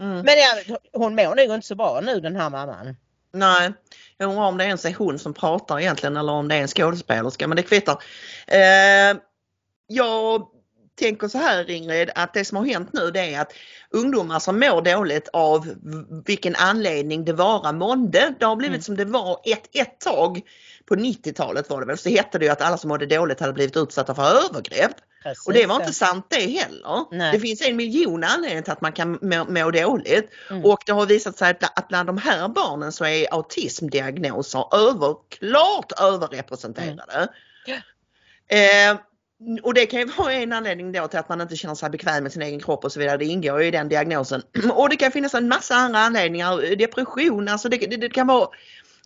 Mm. Men ja, hon mår nog inte så bra nu den här mamman. Nej, jag undrar om det ens är hon som pratar egentligen eller om det är en skådespelerska men det kvittar. Eh, jag tänker så här Ingrid att det som har hänt nu det är att ungdomar som mår dåligt av vilken anledning det vara månde. Det har blivit mm. som det var ett, ett tag på 90-talet var det väl, så hette det ju att alla som mådde dåligt hade blivit utsatta för övergrepp. Precis, och det var inte sant det heller. Nej. Det finns en miljon anledningar till att man kan må, må dåligt mm. och det har visat sig att, bland de här barnen så är autismdiagnoser över, klart överrepresenterade. Mm. Eh, och det kan ju vara en anledning då till att man inte känner sig bekväm med sin egen kropp och så vidare. Det ingår ju i den diagnosen. <clears throat> Och det kan finnas en massa andra anledningar. Depression, alltså det, det, det kan vara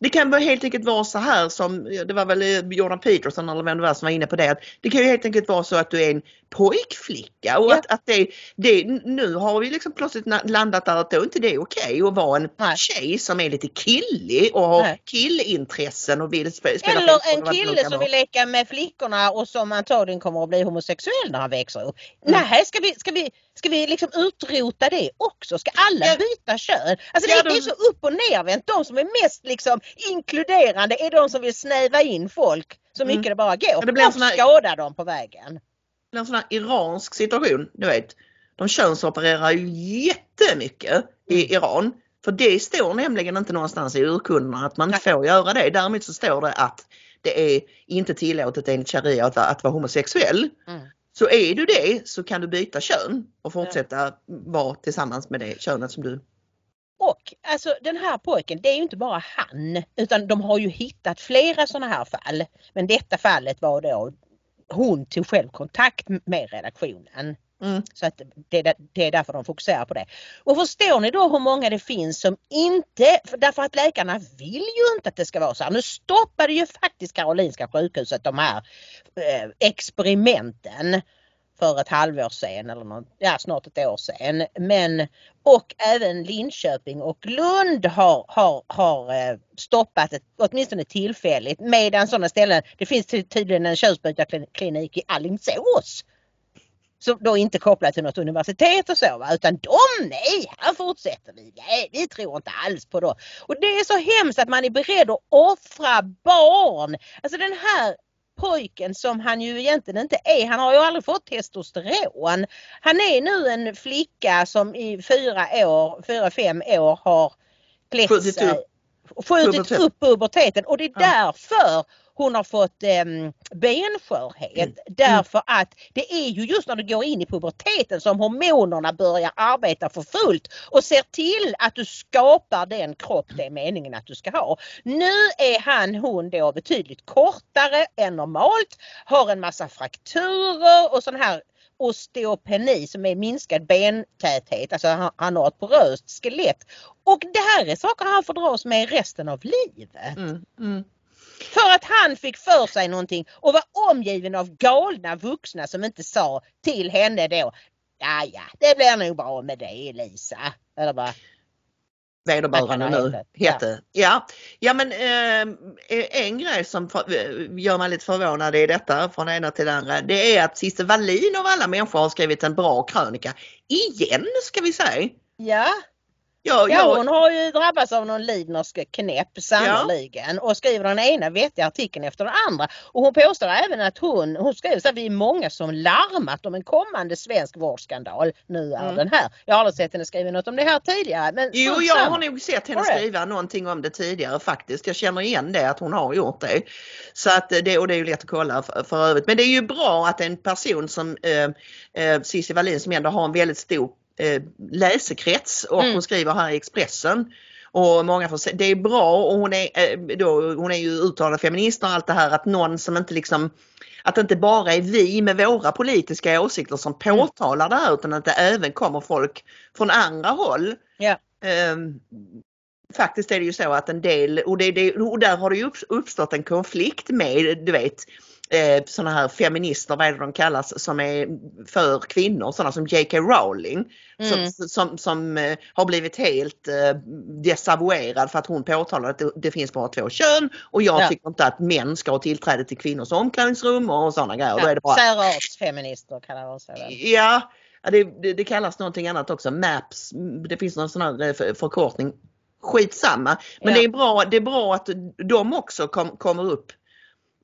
det kan helt enkelt vara så här som, det var väl Jordan Peterson eller vem det var som var inne på det, att det kan ju helt enkelt vara så att du är en pojkflicka och ja. att, att det, det, nu har vi liksom plötsligt landat där att då är inte det okej okay att vara en Nej. tjej som är lite killig och har Nej. killintressen och vill spela Eller en kille som vill leka med flickorna och som antagligen kommer att bli homosexuell när han växer upp. Mm. Nej, ska vi, ska vi Ska vi liksom utrota det också? Ska alla byta kön? Alltså det, det är så upp och nervänt. De som är mest liksom inkluderande är de som vill snäva in folk så mycket mm. det bara går. Det blir och här, skada dem på vägen. Det blir en sån här iransk situation, du vet. De könsopererar ju jättemycket mm. i Iran. För det står nämligen inte någonstans i urkunderna att man inte får göra det. Däremot så står det att det är inte tillåtet enligt sharia att, att vara homosexuell. Mm. Så är du det så kan du byta kön och fortsätta vara tillsammans med det könet som du och alltså den här pojken, det är ju inte bara han utan de har ju hittat flera sådana här fall. Men detta fallet var då hon tog själv kontakt med redaktionen. Mm. Så att det, det, är därför de fokuserar på det. Och förstår ni då hur många det finns som inte, därför att läkarna vill ju inte att det ska vara så här. Nu stoppade ju faktiskt Karolinska sjukhuset de här eh, experimenten för ett halvår sedan eller något, ja, snart ett år sedan. Men och även Linköping och Lund har, har, har eh, stoppat det åtminstone tillfälligt medan sådana ställen, det finns tydligen en könsbytarklinik i Alingsås som då inte kopplat till något universitet och så va? utan de, nej, här fortsätter vi. Nej, vi tror inte alls på dem. Och det är så hemskt att man är beredd att offra barn. Alltså den här pojken som han ju egentligen inte är. Han har ju aldrig fått testosteron. Han är nu en flicka som i fyra år, fyra, fem år har klätt sig, skjutit upp puberteten och det är därför hon har fått eh, benskörhet Mm. därför att det är ju just när du går in i puberteten som hormonerna börjar arbeta för fullt och ser till att du skapar den kropp det är meningen att du ska ha. Nu är han, hon då betydligt kortare än normalt, har en massa frakturer och sån här osteopeni som är minskad bentäthet, alltså han, han har ett poröst skelett. Och det här är saker han får dras med resten av livet. Mm, mm. För att han fick för sig någonting och var omgiven av galna vuxna som inte sa till henne då Ja, ja, det blir nog bra med det Lisa. Eller bara, vederbörande nu hette. Ja, ja men eh, en grej som eh, gör mig lite förvånad i detta från ena till andra. Det är att Cissi Wallin av alla människor har skrivit en bra krönika. Igen ska vi säga. ja, Ja, ja jag, hon har ju drabbats av någon lidnersk knäpp sannerligen och skriver den ena vettiga artikeln efter den andra. Och hon påstår även att hon, hon skriver så att vi är många som larmat om en kommande svensk vårdskandal. Nu är Mm. den här. Jag har aldrig sett henne skriva något om det här tidigare. Men Jo, jag har nog sett henne skriva någonting om det tidigare faktiskt. Jag känner igen det att hon har gjort det. Så att det, och det är ju lätt att kolla för, för övrigt. Men det är ju bra att en person som eh, eh, Cissi Wallin som ändå har en väldigt stor eh, läsekrets och Mm. hon skriver här i Expressen. Och många får se, det är bra och hon är, eh, då, hon är ju uttalad feminist och allt det här att någon som inte liksom att det inte bara är vi med våra politiska åsikter som påtalar det här utan att det även kommer folk från andra håll. Ja. Ehm, faktiskt är det ju så att en del, och, det, det, och där har det ju upp- uppstått en konflikt med, du vet, eh, sådana här feminister, vad är det de kallas, som är för kvinnor, sådana som J.K. Rowling. Mm. Som, som, som eh, har blivit helt eh, desavouerad för att hon påtalar att det, det finns bara två kön och jag Ja. tycker inte att män ska ha tillträde till kvinnors omklädningsrum och sådana grejer. Då är det bara, Särartsfeminister kallar de sig väl. Ja, ja, det, det, det kallas någonting annat också. Maps, det finns någon sån här eh, för- förkortning. Skitsamma. Men Ja. det, är bra, det är bra att de också kom, kommer upp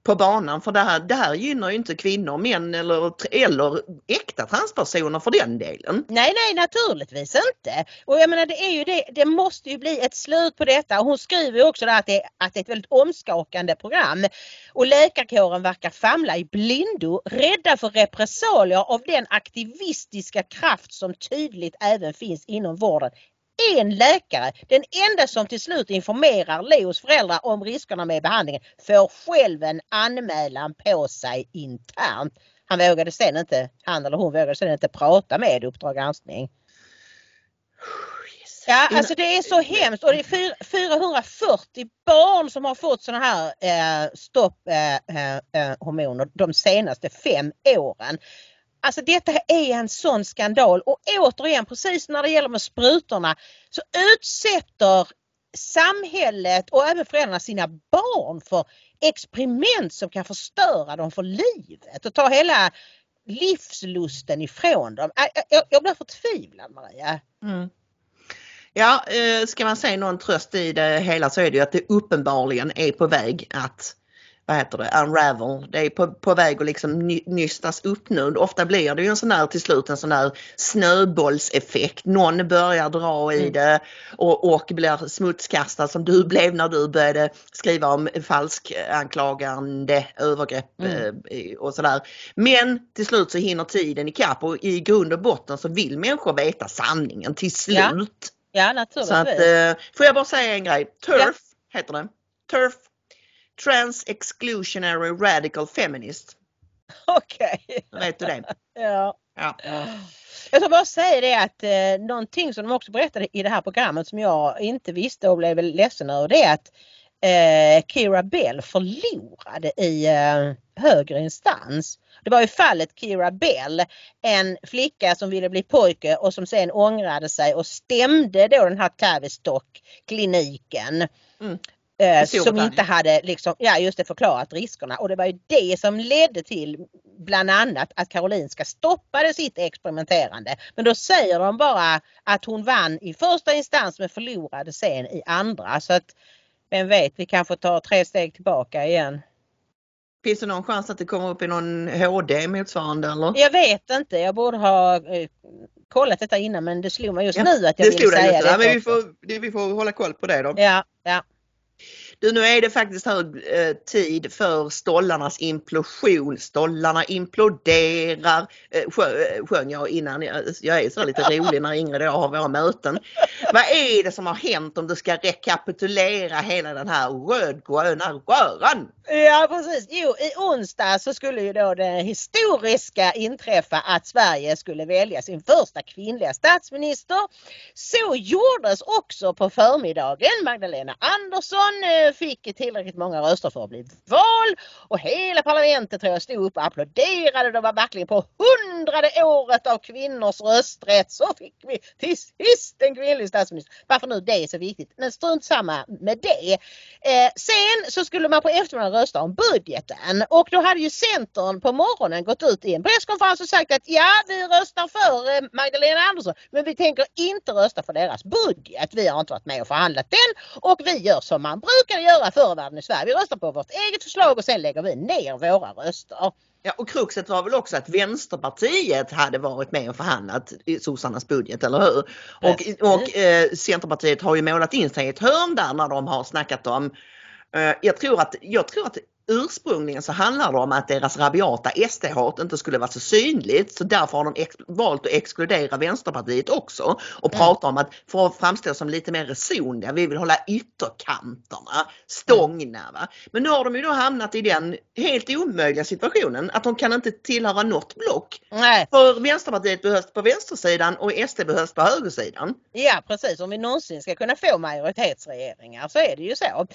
på banan för det här, det här gynnar ju inte kvinnor, män eller, eller äkta transpersoner för den delen. Nej, nej naturligtvis inte. Och jag menar det är ju det, det måste ju bli ett slut på detta. Och hon skriver ju också där att det, att det är ett väldigt omskakande program. Och läkarkåren verkar famla i blindo, rädda för repressalier av den aktivistiska kraft som tydligt även finns inom vården. En läkare, den enda som till slut informerar Leos föräldrar om riskerna med behandlingen, får själv en anmälan på sig internt. Han vågade sen inte, han eller hon vågade sen inte prata med Uppdrag granskning. Ja, alltså det är så hemskt och det är fyr- 440 barn som har fått sådana här eh, stopphormoner eh, eh, hormoner de senaste fem åren. Alltså detta är en sån skandal och återigen precis när det gäller med sprutorna så utsätter samhället och även föräldrarna sina barn för experiment som kan förstöra dem för livet och ta hela livslusten ifrån dem. Jag, jag, blir förtvivlad Maria. Mm. Ja, eh, ska man säga någon tröst i det hela så är det ju att det uppenbarligen är på väg att vad heter det, unravel. Det är på, på väg att liksom ny, nystas upp nu. Ofta blir det ju en sån där till slut en sån där snöbollseffekt. Någon börjar dra i Mm. det och, och blir smutskastad som du blev när du började skriva om falsk anklagande övergrepp Mm. eh, och sådär. Men till slut så hinner tiden ikapp och i grund och botten så vill människor veta sanningen till slut. Ja, Ja Så att, naturligtvis. eh, får jag bara säga en grej? TERF Ja. heter det. TERF. Trans Exclusionary Radical Feminist. Okej. Vet du det? <laughs> Ja. Ja. Jag ska bara säga det att eh, någonting som de också berättade i det här programmet som jag inte visste och blev ledsen över det är att eh, Kira Bell förlorade i eh, högre instans. Det var ju fallet Kira Bell, en flicka som ville bli pojke och som sen ångrade sig och stämde då den här Tavistock kliniken. Mm. Eh, som inte hade liksom, ja just det, förklarat riskerna och det var ju det som ledde till bland annat att Karolinska stoppade sitt experimenterande. Men då säger de bara att hon vann i första instans men förlorade sen i andra. Så att vem vet, vi kanske tar tre steg tillbaka igen. Finns det någon chans att det kommer upp i någon HD motsvarande eller? Jag vet inte, jag borde ha eh, kollat detta innan men det slog mig just Ja, nu att jag det ville säga. Ja, det. men vi, får, vi får hålla koll på det då. Ja, ja. Du, nu är det faktiskt hög eh, tid för stollarnas implosion. Stollarna imploderar, eh, sjö, eh, sjöng jag innan. Jag, jag är så lite rolig när Ingrid och jag har våra möten. Vad är det som har hänt om du ska rekapitulera hela den här rödgröna röran? Ja precis. Jo, i onsdag så skulle ju då det historiska inträffa att Sverige skulle välja sin första kvinnliga statsminister. Så gjordes också på förmiddagen. Magdalena Andersson eh, fick tillräckligt många röster för att bli vald och hela parlamentet tror jag stod upp och applåderade. Det var verkligen på hundrade året av kvinnors rösträtt så fick vi till sist en kvinnlig statsminister. Varför nu det är så viktigt, men strunt samma med det. Eh, sen så skulle man på eftermiddagen rösta om budgeten och då hade ju Centern på morgonen gått ut i en presskonferens och sagt att ja, vi röstar för eh, Magdalena Andersson, men vi tänker inte rösta för deras budget. Vi har inte varit med och förhandlat den och vi gör som man brukar göra förr i världen i Sverige. Vi röstar på vårt eget förslag och sen lägger vi ner våra röster. Ja, och kruxet var väl också att Vänsterpartiet hade varit med och förhandlat i sossarnas budget, eller hur? Och, och eh, Centerpartiet har ju målat in sig i ett hörn där när de har snackat om eh, jag tror att, jag tror att ursprungligen så handlar det om att deras rabiata SD-hat inte skulle vara så synligt så därför har de valt att exkludera Vänsterpartiet också och mm. prata om att för att framstå som lite mer resonliga, vi vill hålla ytterkanterna stångna. Va? Men nu har de ju då hamnat i den helt omöjliga situationen att de kan inte tillhöra något block. Nej. För Vänsterpartiet behövs på vänstersidan och SD behövs på högersidan. Ja precis, om vi någonsin ska kunna få majoritetsregeringar så är det ju så.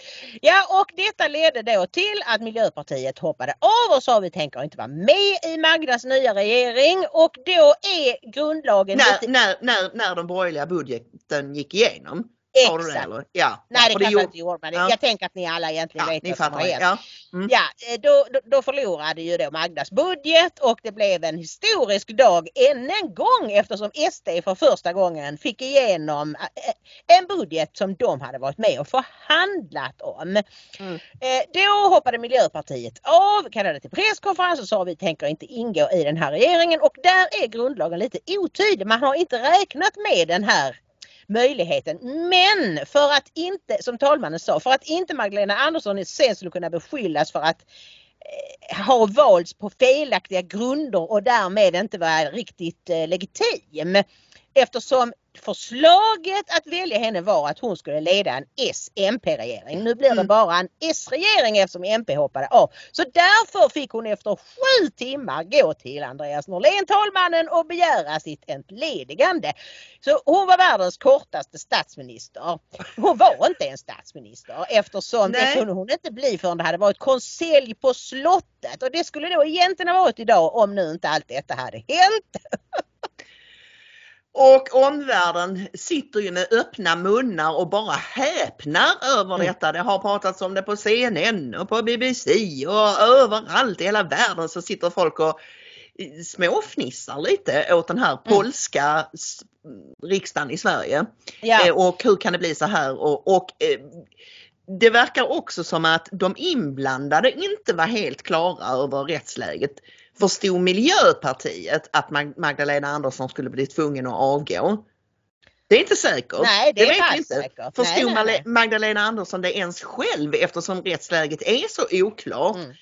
Ja och detta ledde då till att att Miljöpartiet hoppade av och sa vi tänker inte vara med i Magdas nya regering och då är grundlagen... När, lite... när, när, när den borgerliga budgeten gick igenom? Exakt. Det, eller? Ja. Nej det kanske det inte gjorde men ja. jag tänker att ni alla egentligen ja, vet vad som har hänt. Ja, mm. ja eh, då, då, då, förlorade ju då Magdas budget och det blev en historisk dag än en gång eftersom SD för första gången fick igenom eh, en budget som de hade varit med och förhandlat om. Mm. Eh, då hoppade Miljöpartiet av, kallade till presskonferens och sa vi tänker inte ingå i den här regeringen och där är grundlagen lite otydlig. Man har inte räknat med den här möjligheten. Men för att inte, som talmannen sa, för att inte Magdalena Andersson sen skulle kunna beskyllas för att har ha valts på felaktiga grunder och därmed inte vara riktigt eh, legitim. Eftersom förslaget att välja henne var att hon skulle leda en S-MP-regering. Nu blir det mm. bara en S-regering eftersom MP hoppade av. Så därför fick hon efter sju timmar gå till Andreas Norlén, talmannen, och begära sitt entledigande. Så hon var världens kortaste statsminister. Hon var inte en statsminister eftersom Nej. det kunde hon inte bli förrän det hade varit konselj på slottet och det skulle då egentligen ha varit idag om nu inte allt detta hade hänt. <laughs> Och omvärlden sitter ju med öppna munnar och bara häpnar över mm. detta. Det har pratats om det på CNN och på BBC och överallt i hela världen så sitter folk och småfnissar lite åt den här mm. polska riksdagen i Sverige. Eh, och hur kan det bli så här? Och, och eh, det verkar också som att de inblandade inte var helt klara över rättsläget. Förstod Miljöpartiet att Magdalena Andersson skulle bli tvungen att avgå? Det är inte säkert. Nej, det, det vet vi inte. Säkert. Förstod nej, nej, Magdalena Andersson det ens själv eftersom rättsläget är så oklart? Mm.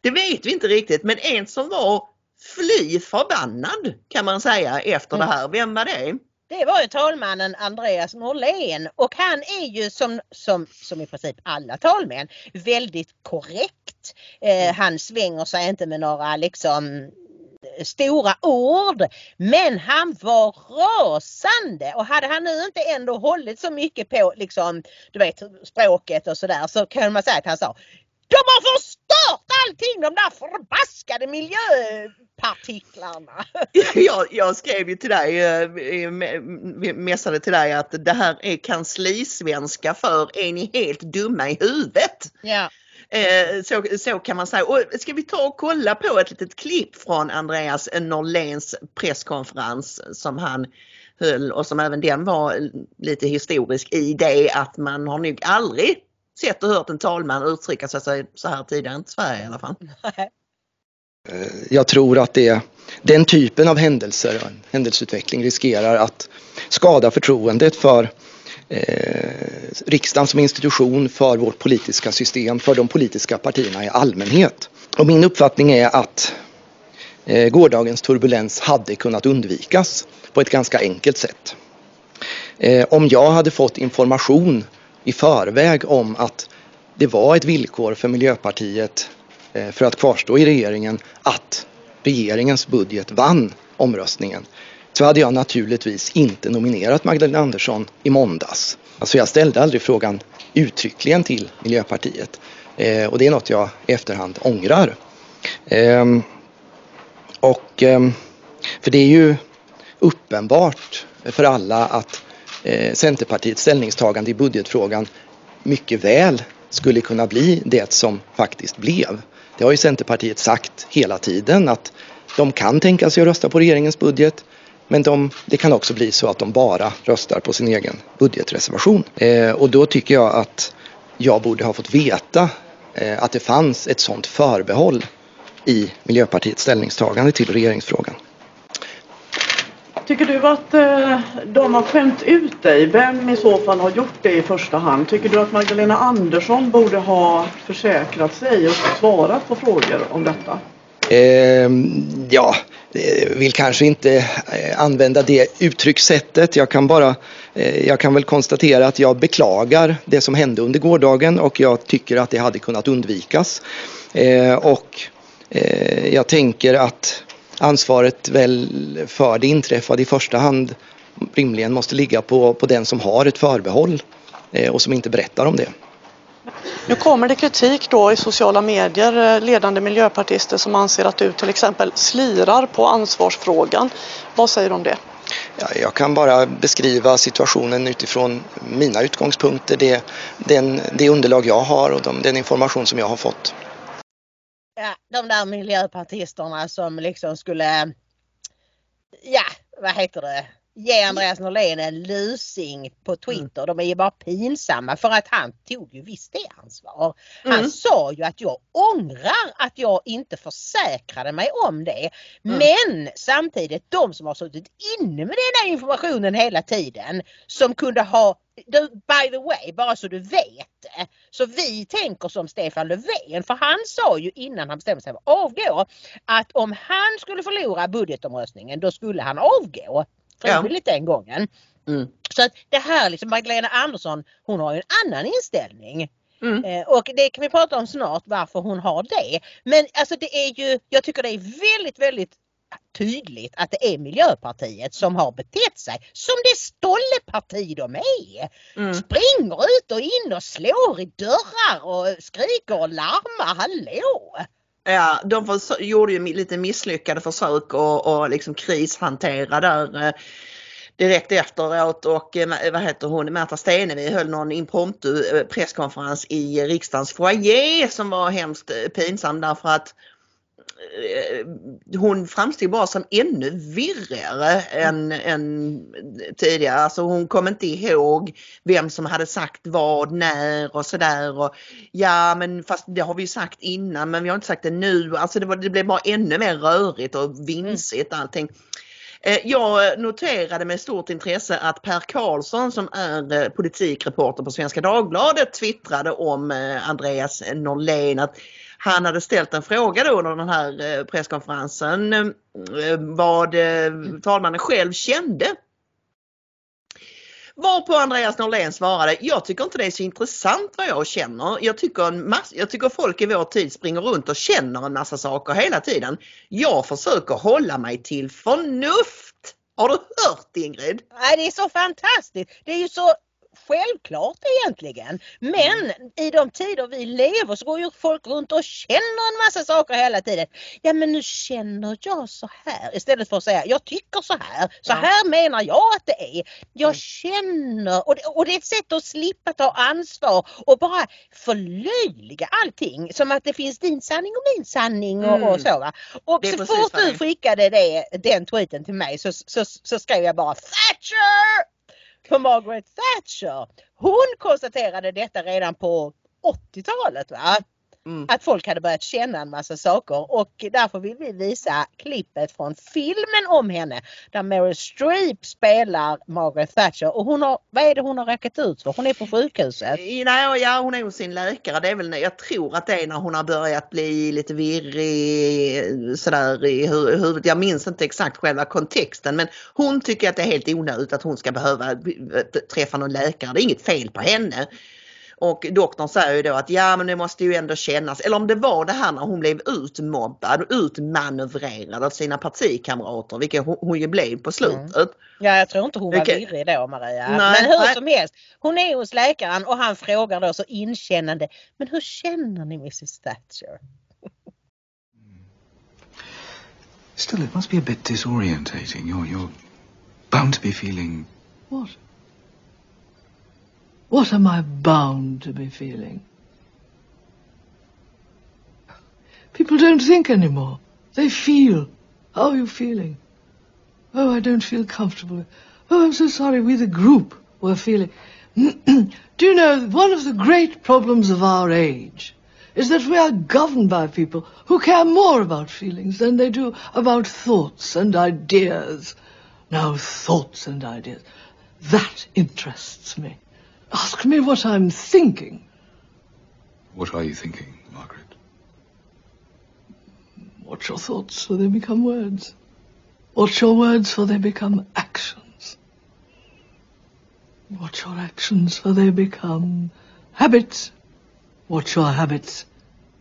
Det vet vi inte riktigt men en som var fly förbannad kan man säga efter mm. det här, vem var det? Det var ju talmannen Andreas Norlén och han är ju som, som, som i princip alla talmän väldigt korrekt. Eh, mm. han svänger sig inte med några liksom stora ord. Men han var rasande och hade han nu inte ändå hållit så mycket på liksom, du vet, språket och sådär så kan man säga att han sa de har förstört allting de där förbaskade miljöpartiklarna. <laughs> jag, jag skrev ju till dig, eh, messade till dig att det här är kanslisvenska för är ni helt dumma i huvudet? Ja. Eh, så, så kan man säga. Och ska vi ta och kolla på ett litet klipp från Andreas Norléns presskonferens som han höll och som även den var lite historisk i det att man har nog aldrig sett och hört en talman uttrycka sig så här tidigare, inte i Sverige i alla fall. Eh, jag tror att det, den typen av händelser, händelseutveckling riskerar att skada förtroendet för eh, riksdagen som institution, för vårt politiska system, för de politiska partierna i allmänhet. Och min uppfattning är att eh, gårdagens turbulens hade kunnat undvikas på ett ganska enkelt sätt. Eh, om jag hade fått information i förväg om att det var ett villkor för Miljöpartiet eh, för att kvarstå i regeringen att regeringens budget vann omröstningen så hade jag naturligtvis inte nominerat Magdalena Andersson i måndags. Alltså jag ställde aldrig frågan uttryckligen till Miljöpartiet eh, och det är något jag i efterhand ångrar. Eh, och eh, för det är ju uppenbart för alla att eh, Centerpartiets ställningstagande i budgetfrågan mycket väl skulle kunna bli det som faktiskt blev. Det har ju Centerpartiet sagt hela tiden att de kan tänka sig att rösta på regeringens budget men de, det kan också bli så att de bara röstar på sin egen budgetreservation. Eh, och då tycker jag att jag borde ha fått veta eh, att det fanns ett sådant förbehåll i Miljöpartiets ställningstagande till regeringsfrågan. Tycker du att eh, de har skämt ut dig? Vem i så fall har gjort det i första hand? Tycker du att Magdalena Andersson borde ha försäkrat sig och svarat på frågor om detta? Eh, ja, Eh, vill kanske inte eh, använda det uttryckssättet. Jag kan bara, eh, jag kan väl konstatera att jag beklagar det som hände under gårdagen och jag tycker att det hade kunnat undvikas. Och jag tänker att ansvaret väl för det inträffade i första hand rimligen måste ligga på, på den som har ett förbehåll och som inte berättar om det. Nu kommer det kritik då i sociala medier, eh, ledande miljöpartister som anser att du till exempel slirar på ansvarsfrågan. Vad säger du om det? Ja, jag kan bara beskriva situationen utifrån mina utgångspunkter, det, den, det underlag jag har och de, den information som jag har fått. Ja, de där miljöpartisterna som liksom skulle, ja vad heter det, ge Andreas Norlén en lusing på Twitter. De är ju bara pinsamma för att han tog ju visst det ansvar. Han mm. sa ju att jag ångrar att jag inte försäkrade mig om det. Mm. Men samtidigt de som har suttit inne med den här informationen hela tiden som kunde ha By the way, bara så du vet. Så vi tänker som Stefan Löfven för han sa ju innan han bestämde sig för att avgå att om han skulle förlora budgetomröstningen då skulle han avgå frivilligt ja. den gången. Mm. Så att det här liksom Magdalena Andersson hon har ju en annan inställning. Mm. Eh, och det kan vi prata om snart varför hon har det. Men alltså det är ju, jag tycker det är väldigt väldigt tydligt att det är Miljöpartiet som har betett sig som det stolleparti de är. Mm. Springer ut och in och slår i dörrar och skriker och larmar. Hallå! Ja, de för, gjorde ju lite misslyckade försök att och liksom krishantera där eh, direkt efteråt och eh, vad heter hon, Märta Stenevi höll någon impromptu eh, presskonferens i riksdagens foyer som var hemskt eh, pinsam därför att Eh, hon framstod bara som ännu virrigare än, än tidigare. Alltså hon kom inte ihåg vem som hade sagt vad, när och sådär. Ja men fast det har vi sagt innan men vi har inte sagt det nu. Alltså det, var, det blev bara ännu mer rörigt och vinsigt allting. Eh, jag noterade med stort intresse att Per Karlsson som är eh, politikreporter på Svenska Dagbladet twittrade om Andreas Norlén att han hade ställt en fråga då under den här eh, presskonferensen eh, eh, vad talmannen själv kände. Varpå Andreas Norlén svarade, jag tycker inte det är så intressant vad jag känner. Jag tycker, en massa, jag tycker folk i vår tid springer runt och känner en massa saker hela tiden. Jag försöker hålla mig till förnuft. Har du hört Ingrid? Nej, det är så fantastiskt. Det är ju så självklart egentligen. Men mm. i de tider vi lever så går ju folk runt och känner en massa saker hela tiden. Ja men nu känner jag så här istället för att säga jag tycker så här. Så här menar jag att det är. Jag mm. känner och det, och det är ett sätt att slippa ta ansvar och bara förlöjliga allting som att det finns din sanning och min sanning och, mm. och så. Va? Och så fort du skickade det, den tweeten till mig så, så, så skrev jag bara Thatcher! På Margaret Thatcher. Hon konstaterade detta redan på 80-talet. va? Mm. Att folk hade börjat känna en massa saker och därför vill vi visa klippet från filmen om henne där Meryl Streep spelar Margaret Thatcher och hon har, vad är det hon har räckat ut för? Hon är på sjukhuset. Nej, ja, hon är hos sin läkare. Det är väl, jag tror att det är när hon har börjat bli lite virrig sådär i huvudet. Jag minns inte exakt själva kontexten men hon tycker att det är helt onödigt att hon ska behöva träffa någon läkare. Det är inget fel på henne. Och doktorn säger ju då att ja men det måste ju ändå kännas, eller om det var det här när hon blev utmobbad, utmanövrerad av sina partikamrater, vilket hon, hon ju blev på slutet. Mm. Ja jag tror inte hon var okay. virrig då Maria. Nej, men hur nej. som helst, hon är hos läkaren och han frågar då så inkännande, men hur känner ni Mrs Thatcher? Still it must be a bit disorientating. You're, you're bound to be feeling... What? What am I bound to be feeling? People don't think anymore. They feel. How are you feeling? Oh, I don't feel comfortable. Oh, I'm so sorry. We, the group, were feeling. <clears throat> Do you know, one of the great problems of our age is that we are governed by people who care more about feelings than they do about thoughts and ideas. Now, thoughts and ideas. That interests me. Ask me what I'm thinking. What are you thinking, Margaret? Watch your thoughts for they become words. Watch your words for they become actions. Watch your actions for they become habits. Watch your habits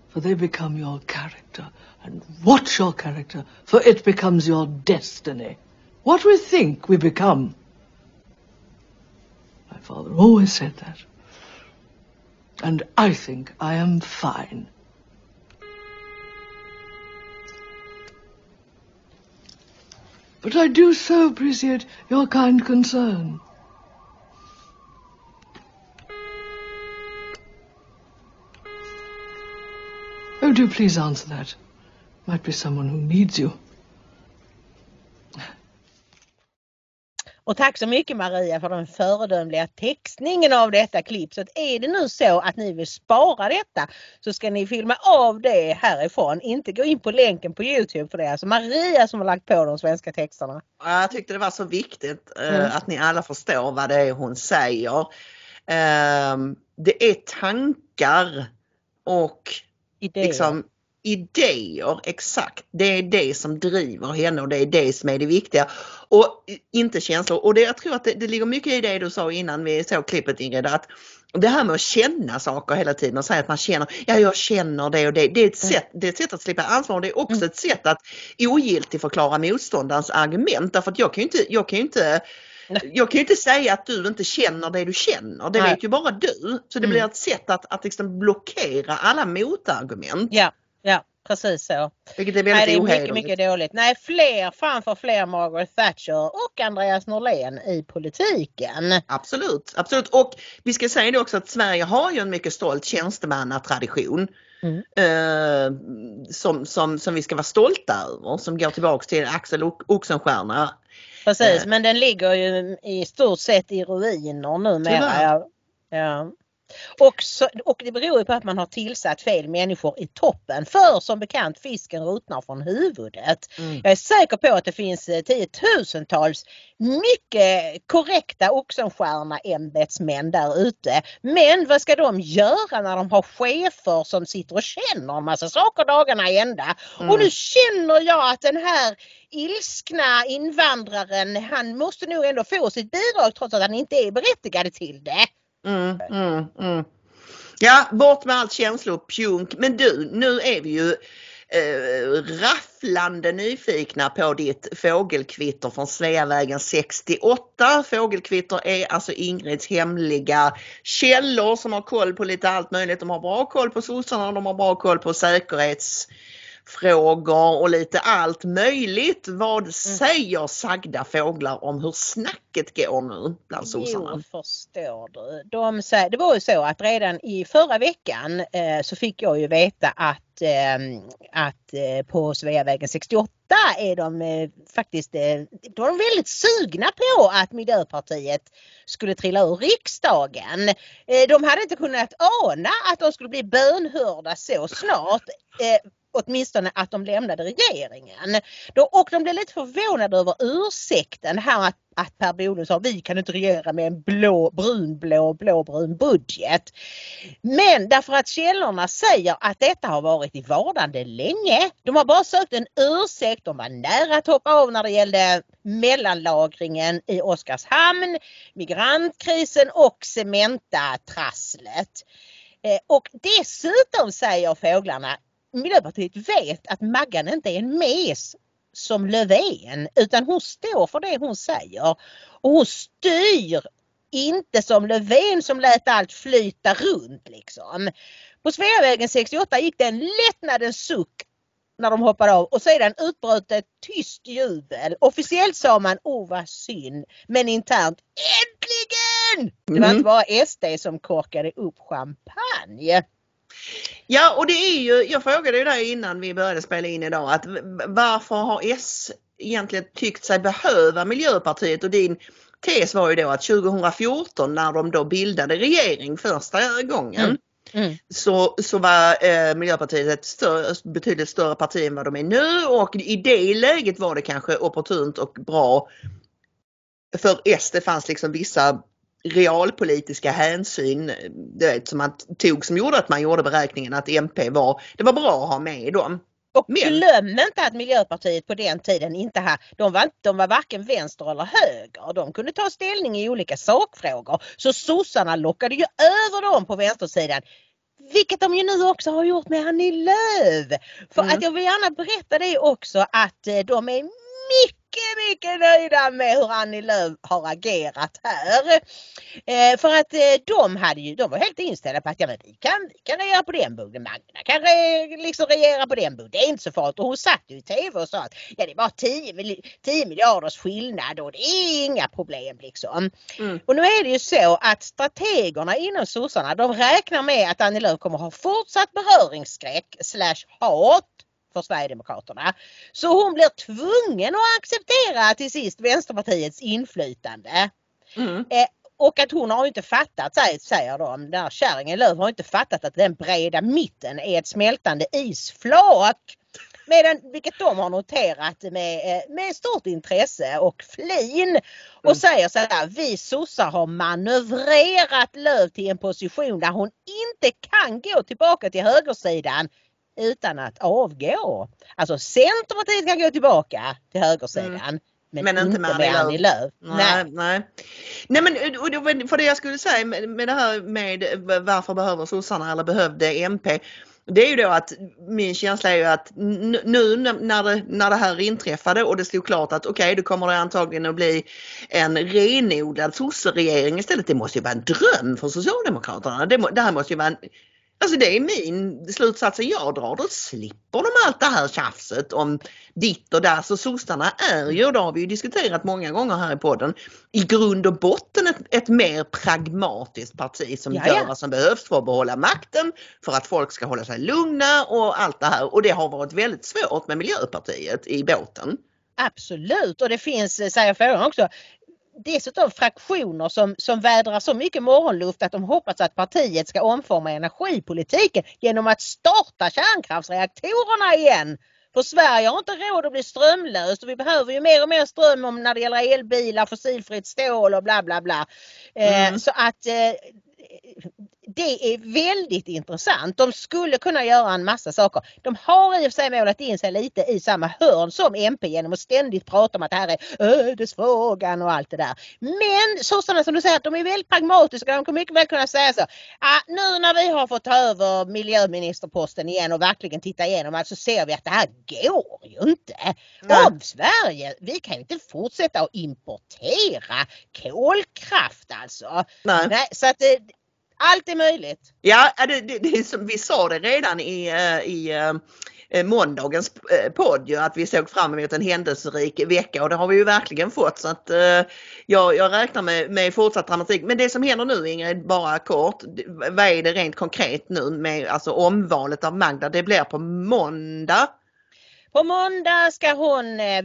for they become your character. And watch your character for it becomes your destiny. What we think we become my father always said that. And I think I am fine. But I do so appreciate your kind concern. Oh, do please answer that. Might be someone who needs you. Och tack så mycket Maria för den föredömliga textningen av detta klipp. Så att är det nu så att ni vill spara detta så ska ni filma av det härifrån. Inte gå in på länken på Youtube för det är alltså Maria som har lagt på de svenska texterna. Jag tyckte det var så viktigt eh, mm. att ni alla förstår vad det är hon säger. Eh, det är tankar och Idéer. Liksom, idéer, exakt. Det är det som driver henne och det är det som är det viktiga. Och inte känslor. Och det, jag tror att det, det ligger mycket i det du sa innan vi såg klippet Ingrid, att det här med att känna saker hela tiden och säga att man känner, ja jag känner det och det. Det är ett, mm. sätt, det är ett sätt att slippa ansvar och det är också mm. ett sätt att ogiltigförklara motståndarens argument. Därför att jag kan ju inte, jag kan inte jag kan ju inte säga att du inte känner det du känner. Det Nej. vet ju bara du. Så det mm. blir ett sätt att, att liksom blockera alla motargument. Ja. Ja, precis så. Vilket är väldigt Nej, det är mycket, mycket dåligt. Nej, fler framför fler Margaret Thatcher och Andreas Norlén i politiken. Absolut, absolut. Och vi ska säga det också att Sverige har ju en mycket stolt tjänstemannatradition. Mm. Eh, som, som, som vi ska vara stolta över som går tillbaks till Axel Oxenstierna. Precis eh. men den ligger ju i stort sett i ruiner numera. Ja. ja. Och, så, och det beror ju på att man har tillsatt fel människor i toppen. För som bekant fisken rutnar från huvudet. Mm. Jag är säker på att det finns eh, tiotusentals mycket korrekta Oxenstierna ämbetsmän där ute. Men vad ska de göra när de har chefer som sitter och känner en massa saker dagarna i ända. Mm. Och nu känner jag att den här ilskna invandraren han måste nog ändå få sitt bidrag trots att han inte är berättigad till det. Mm, mm, mm. Ja, bort med allt känslopjunk. Men du, nu är vi ju eh, rafflande nyfikna på ditt fågelkvitter från Sveavägen 68. Fågelkvitter är alltså Ingrids hemliga källor som har koll på lite allt möjligt. De har bra koll på sossarna, de har bra koll på säkerhets frågor och lite allt möjligt. Vad säger sagda fåglar om hur snacket går nu bland sossarna? Jo, förstår du. De säger, det var ju så att redan i förra veckan eh, så fick jag ju veta att, eh, att eh, på Sveavägen 68 är de eh, faktiskt eh, de var väldigt sugna på att Miljöpartiet skulle trilla ur riksdagen. De hade inte kunnat ana att de skulle bli bönhörda så snart åtminstone att de lämnade regeringen. och de blev lite förvånade över ursäkten här att, att Per Bolund sa vi kan inte regera med en blå, brunblå, blåbrun budget. Men därför att källorna säger att detta har varit i vardande länge. De har bara sökt en ursäkt, de var nära att hoppa av när det gällde mellanlagringen i Oskarshamn, migrantkrisen och Cementa-trasslet. Eh, och dessutom säger fåglarna Miljöpartiet vet att Maggan inte är en mes som Löfven utan hon står för det hon säger. Och hon styr inte som Löfven som lät allt flyta runt liksom. På Sveavägen 68 gick det en lättnadens suck när de hoppade av och sedan utbröt ett tyst jubel. Officiellt sa man oh vad synd men internt äntligen! Det var mm. inte bara SD som korkade upp champagne. Ja och det är ju, jag frågade ju dig innan vi började spela in idag att varför har S egentligen tyckt sig behöva Miljöpartiet och din tes var ju då att 2014 när de då bildade regering första gången mm. Mm. Så, så var eh, Miljöpartiet ett större, betydligt större parti än vad de är nu och i det läget var det kanske opportunt och bra för S. Det fanns liksom vissa realpolitiska hänsyn vet, som man tog som gjorde att man gjorde beräkningen att MP var, det var bra att ha med dem. Och Men. glöm inte att Miljöpartiet på den tiden inte ha, de var, de var varken vänster eller höger. De kunde ta ställning i olika sakfrågor. Så sossarna lockade ju över dem på vänstersidan. Vilket de ju nu också har gjort med Annie Lööf. För mm. att jag vill gärna berätta det också att eh, de är mycket mycket, mycket nöjda med hur Annie Lööf har agerat här. Eh, för att eh, de, hade ju, de var helt inställda på att ja, men vi, kan, vi kan regera på den budgeten. Magna kan re, liksom regera på den budgeten. Det är inte så farligt. Och hon satt ju i TV och sa att ja, det är bara 10, 10 miljarders skillnad och det är inga problem liksom. Mm. Och nu är det ju så att strategerna inom sossarna de räknar med att Annie Lööf kommer ha fortsatt beröringsskräck slash hat för Sverigedemokraterna. Så hon blir tvungen att acceptera till sist Vänsterpartiets inflytande. Mm. Eh, och att hon har inte fattat, säger de, den här kärringen Lööf har inte fattat att den breda mitten är ett smältande isflak. Medan, vilket de har noterat med, eh, med stort intresse och flin. Och mm. säger så här, vi sossar har manövrerat Lööf till en position där hon inte kan gå tillbaka till högersidan utan att avgå. Alltså Centerpartiet kan gå tillbaka till högersidan. Mm. Men, men, inte med Annie, Annie Lööf. Nej, nej. nej. men för det jag skulle säga med det här med varför behöver sossarna eller behövde MP. Det är ju då att min känsla är ju att nu när det, när det här inträffade och det stod klart att okej, okay, då kommer det antagligen att bli en renodlad sosseregering istället. Det måste ju vara en dröm för Socialdemokraterna. Det, det här måste ju vara en Alltså det är min slutsatsen jag drar. Då slipper de allt det här tjafset om ditt och där. Så sossarna är ju, det har vi diskuterat många gånger här i podden, i grund och botten ett, ett mer pragmatiskt parti som Jaja. gör vad som behövs för att behålla makten, för att folk ska hålla sig lugna och allt det här. Och det har varit väldigt svårt med Miljöpartiet i båten. Absolut och det finns, säger frågan också, dessutom fraktioner som, som vädrar så mycket morgonluft att de hoppas att partiet ska omforma energipolitiken genom att starta kärnkraftsreaktorerna igen. För Sverige har inte råd att bli strömlöst och vi behöver ju mer och mer ström om när det gäller elbilar, fossilfritt stål och bla bla bla. Eh, mm. så att eh, det är väldigt intressant. De skulle kunna göra en massa saker. De har i och för sig målat in sig lite i samma hörn som MP genom att ständigt prata om att det här är ödesfrågan och allt det där. Men sossarna som du säger, de är väldigt pragmatiska. De kommer mycket väl kunna säga så. Ah, nu när vi har fått ta över miljöministerposten igen och verkligen titta igenom allt så ser vi att det här går ju inte. Nej. Om Sverige, vi kan inte fortsätta att importera kolkraft alltså. Nej. Nej så att allt är möjligt. Ja, det, det, det, vi sa det redan i, eh, i, eh, måndagens eh, podd ju, att vi såg fram emot en händelserik vecka och det har vi ju verkligen fått. Så att, jag, jag räknar med, med fortsatt dramatik. Men det som händer nu Ingrid, bara kort, vad är det rent konkret nu med alltså omvalet av Magda? Det blir på måndag. På måndag ska hon eh,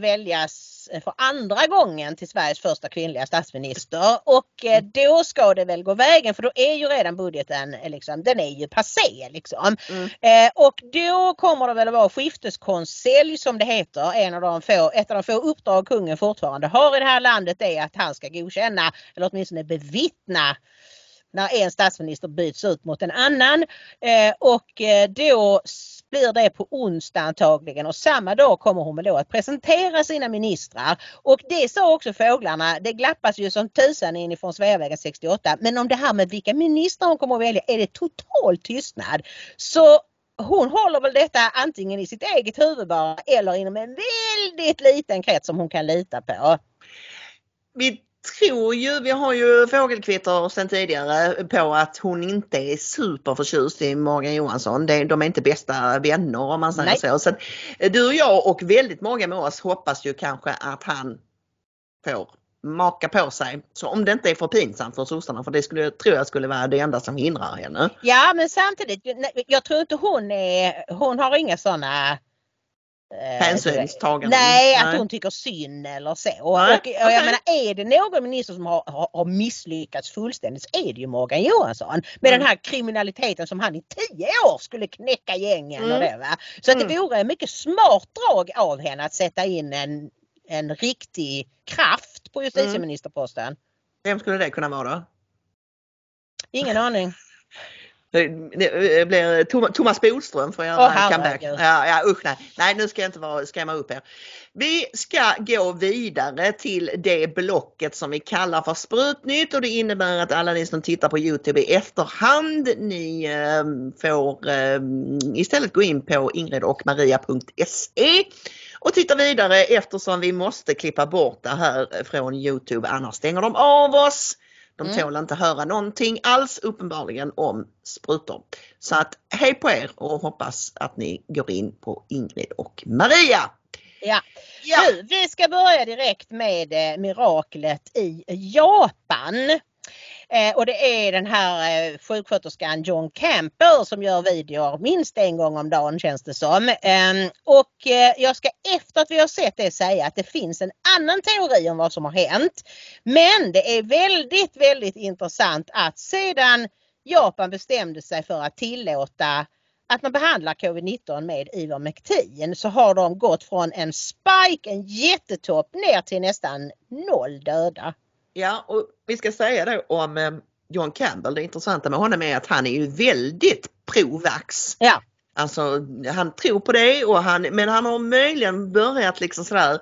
väljas för andra gången till Sveriges första kvinnliga statsminister och eh, då ska det väl gå vägen för då är ju redan budgeten eh, liksom, den är ju passé liksom. Mm. Eh, och då kommer det väl att vara skifteskonselj som det heter. En av de få, ett av de få uppdrag kungen fortfarande har i det här landet är att han ska godkänna eller åtminstone bevittna när en statsminister byts ut mot en annan. Eh, och eh, då blir det på onsdag antagligen och samma dag kommer hon då att presentera sina ministrar. Och det sa också fåglarna, det glappas ju som tusan inifrån Sveavägen 68. Men om det här med vilka ministrar hon kommer att välja är det total tystnad. Så hon håller väl detta antingen i sitt eget huvud bara eller inom en väldigt liten krets som hon kan lita på. Vi tror ju, vi har ju fågelkvitter sedan tidigare på att hon inte är superförtjust i Morgan Johansson. De är inte bästa vänner om man säger Nej. så. så du och jag och väldigt många med oss hoppas ju kanske att han får maka på sig. Så om det inte är för pinsamt för sossarna för det skulle, tror jag skulle vara det enda som hindrar henne. Ja men samtidigt, jag tror inte hon är, hon har inga sådana Hänsynstagande? Nej, att hon tycker synd eller så. Och, och, och jag okay. menar, är det någon minister som har, har, har, misslyckats fullständigt så är det ju Morgan Johansson. Med mm. den här kriminaliteten som han i tio år skulle knäcka gängen mm. och det va. Så att det mm. vore en mycket smart drag av henne att sätta in en, en riktig kraft på justitieministerposten. Vem skulle det kunna vara? Ingen aning. <laughs> Det blir Thomas Bodström får göra oh, comeback. Ja, ja, usch nej. nej, nu ska jag inte vara, skrämma upp er. Vi ska gå vidare till det blocket som vi kallar för Sprutnytt och det innebär att alla ni som tittar på Youtube i efterhand ni eh, får eh, istället gå in på ingridochmaria.se och titta vidare eftersom vi måste klippa bort det här från Youtube annars stänger de av oss. De mm. tål inte höra någonting alls uppenbarligen om sprutor. Så att hej på er och hoppas att ni går in på Ingrid och Maria. Ja. ja. Nu, vi ska börja direkt med eh, miraklet i Japan. Eh, och det är den här eh, sjuksköterskan John Campbell som gör videor minst en gång om dagen känns det som. Eh, och eh, jag ska efter att vi har sett det säga att det finns en annan teori om vad som har hänt. Men det är väldigt, väldigt intressant att sedan Japan bestämde sig för att tillåta att man behandlar covid-19 med Ivermectin så har de gått från en spike, en jättetopp ner till nästan noll döda. Ja, och vi ska säga då om eh, John Campbell, det intressanta med honom är att han är ju väldigt pro-vax. Ja. Alltså han tror på det och han, men han har möjligen börjat liksom sådär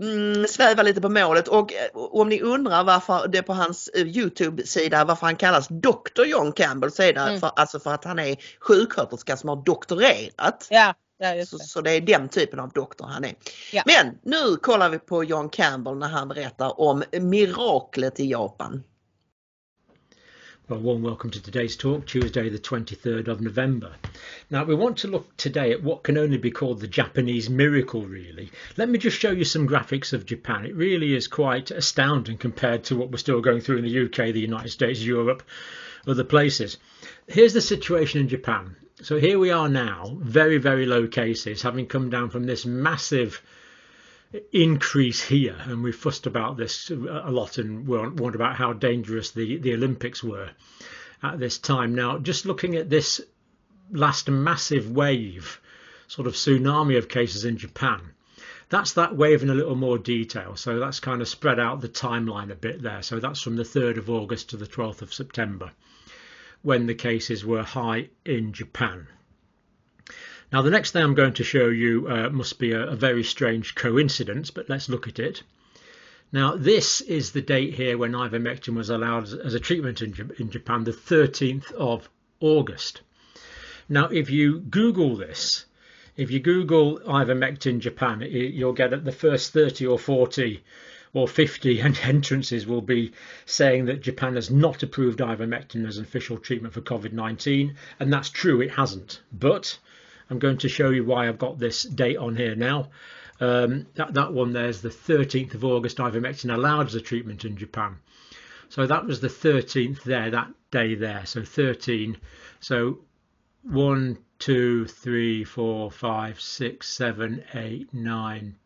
mm, sväva lite på målet och, och om ni undrar varför det på hans uh, Youtube-sida varför han kallas Dr John Campbell så är det mm. för, alltså för att han är sjuksköterska som har doktorerat. Ja. Ja, det. Så, så, det är den typen av doktor han är. Ja. Men nu kollar vi på John Campbell när han berättar om miraklet i Japan. Well, warm welcome to today's talk, Tuesday, the 23rd of November. Now, we want to look today at what can only be called the Japanese miracle, really. Let me just show you some graphics of Japan. It really is quite astounding compared to what we're still going through in the UK, the United States, Europe, other places. Here's the situation in Japan. So here we are now, very, very low cases, having come down from this massive increase here, and we fussed about this a lot and wondered about how dangerous the, the Olympics were at this time. Now, just looking at this last massive wave, sort of tsunami of cases in Japan, that's that wave in a little more detail. So that's kind of spread out the timeline a bit there. So that's from the 3rd of August to the 12th of September when the cases were high in Japan. Now, the next thing I'm going to show you uh, must be a, a, very strange coincidence, but let's look at it. Now, this is the date here when ivermectin was allowed as, a treatment in, in Japan, the 13th of August. Now, if you Google this, if you Google ivermectin Japan, you'll get the first 30 or 40 or 50 <laughs> entrances will be saying that Japan has not approved ivermectin as an official treatment for COVID 19. And that's true, it hasn't. But I'm going to show you why I've got this date on here now. Um, that, that one there's the 13th of August, ivermectin allowed as a treatment in Japan. So that was the 13th there, that day there. So 13. So 1, 2, 3, 4, 5, 6, 7, 8, 9,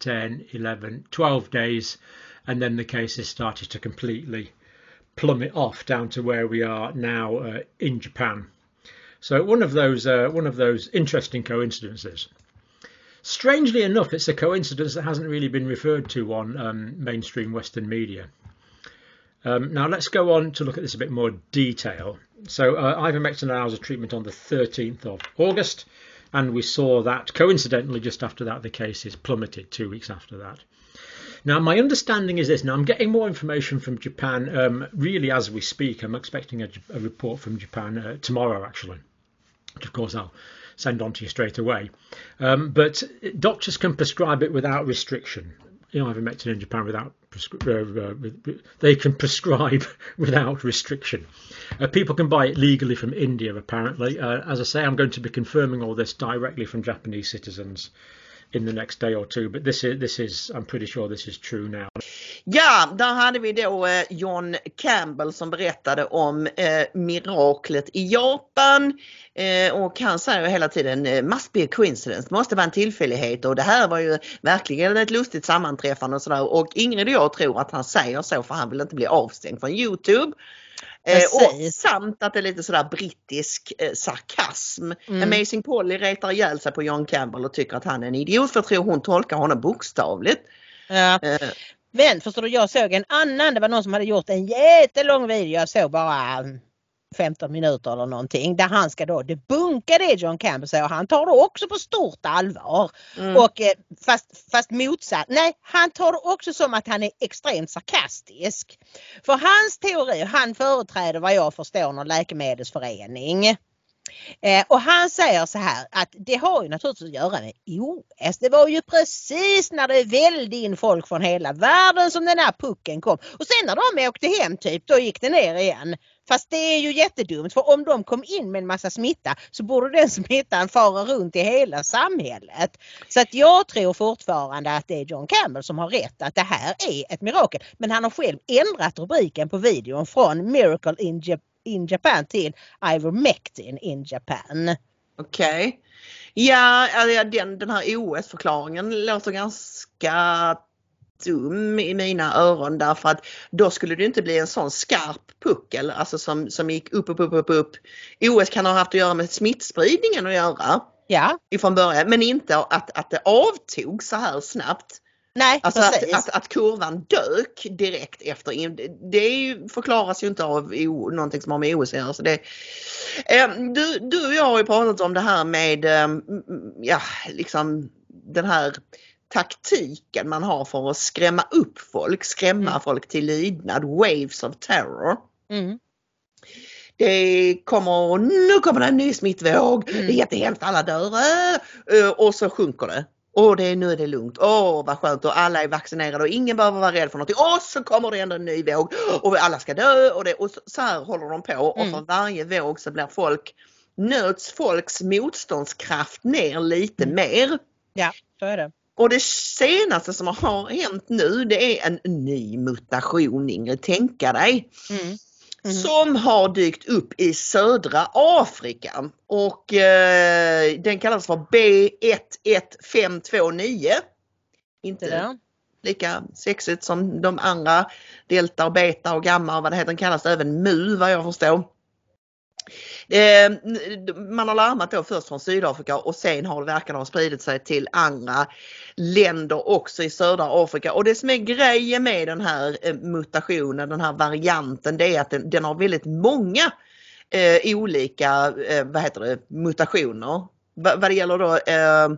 10, 11, 12 days. And then the cases started to completely plummet off down to where we are now uh, in Japan. So one of those uh, one of those interesting coincidences. Strangely enough, it's a coincidence that hasn't really been referred to on um, mainstream Western media. Um, now let's go on to look at this a bit more detail. So uh, ivermectin allows a treatment on the 13th of August, and we saw that coincidentally just after that the cases plummeted two weeks after that. Now my understanding is this. Now I'm getting more information from Japan um, really as we speak. I'm expecting a, a report from Japan uh, tomorrow actually, which of course I'll send on to you straight away. Um, but doctors can prescribe it without restriction. You know, ivermectin in Japan without uh, uh, they can prescribe <laughs> without restriction. Uh, people can buy it legally from India, apparently. Uh, as I say, I'm going to be confirming all this directly from Japanese citizens in the next day or two. But this is, this is, I'm pretty sure this is true now. Ja, där hade vi då eh, John Campbell som berättade om eh, miraklet i Japan. Eh, och han säger hela tiden must be a coincidence, måste vara en tillfällighet och det här var ju verkligen ett lustigt sammanträffande och sådär. Och Ingrid och jag tror att han säger så för han vill inte bli avstängd från Youtube. Eh, och samt att det är lite sådär brittisk eh, sarkasm. Mm. Amazing Polly retar ihjäl sig på John Campbell och tycker att han är en idiot för jag tror hon tolkar honom bokstavligt. Ja. Men förstår du, jag såg en annan, det var någon som hade gjort en jättelång video, jag såg bara 15 minuter eller någonting där han ska då debunka det John Campbell säger. Han tar det också på stort allvar. Mm. Och eh, fast, fast motsatt, nej han tar det också som att han är extremt sarkastisk. För hans teori, han företräder vad jag förstår någon läkemedelsförening. Eh, och han säger så här att det har ju naturligtvis att göra med OS. Det var ju precis när det välde in folk från hela världen som den här pucken kom. Och sen när de åkte hem typ, då gick det ner igen. Fast det är ju jättedumt för om de kom in med en massa smitta så borde den <laughs> smittan fara runt i hela samhället. Så att jag tror fortfarande att det är John Campbell som har rätt att det här är ett mirakel. Men han har själv ändrat rubriken på videon från Miracle in, Japan in Japan till Ivermectin in Japan. Okej. Okay. Ja, den, den här OS-förklaringen låter ganska dum i mina öron därför att då skulle det inte bli en sån skarp puckel alltså som, som gick upp, upp, upp, upp, upp. OS kan ha haft att göra med smittspridningen att göra. Ja. Ifrån början men inte att, att det avtog så här snabbt. Nej, alltså att, att, att, kurvan dök direkt efter. Det förklaras ju inte av o, någonting som har med OS att göra. Så det, eh, du, du och jag har ju pratat om det här med eh, ja, liksom den här taktiken man har för att skrämma upp folk, skrämma mm. folk till lydnad, waves of terror. Mm. Det kommer, nu kommer det en ny smittvåg, mm. det är jättehemskt, alla dör äh, och så sjunker det. Och det, nu är det lugnt, åh vad skönt och alla är vaccinerade och ingen behöver vara rädd för någonting. Och så kommer det ändå en ny våg och alla ska dö och, det, och så här håller de på och för varje våg så blir folk, nöts folks motståndskraft ner lite mm. mer. Ja, så är det. Och det senaste som har hänt nu det är en ny mutation Ingrid, tänka dig. Mm. Mm. Som har dykt upp i södra Afrika och eh, den kallas för B11529. Inte det. lika sexigt som de andra delta och beta och gamma och vad det heter. Den kallas även MU vad jag förstår. Ehm, man har larmat då först från Sydafrika och sen har det verkar ha spridit sig till andra länder också i södra Afrika. Och det som är grejen med den här eh, mutationen, den här varianten, det är att den, den har väldigt många eh, olika eh, vad heter det, mutationer. Va, vad det gäller då eh,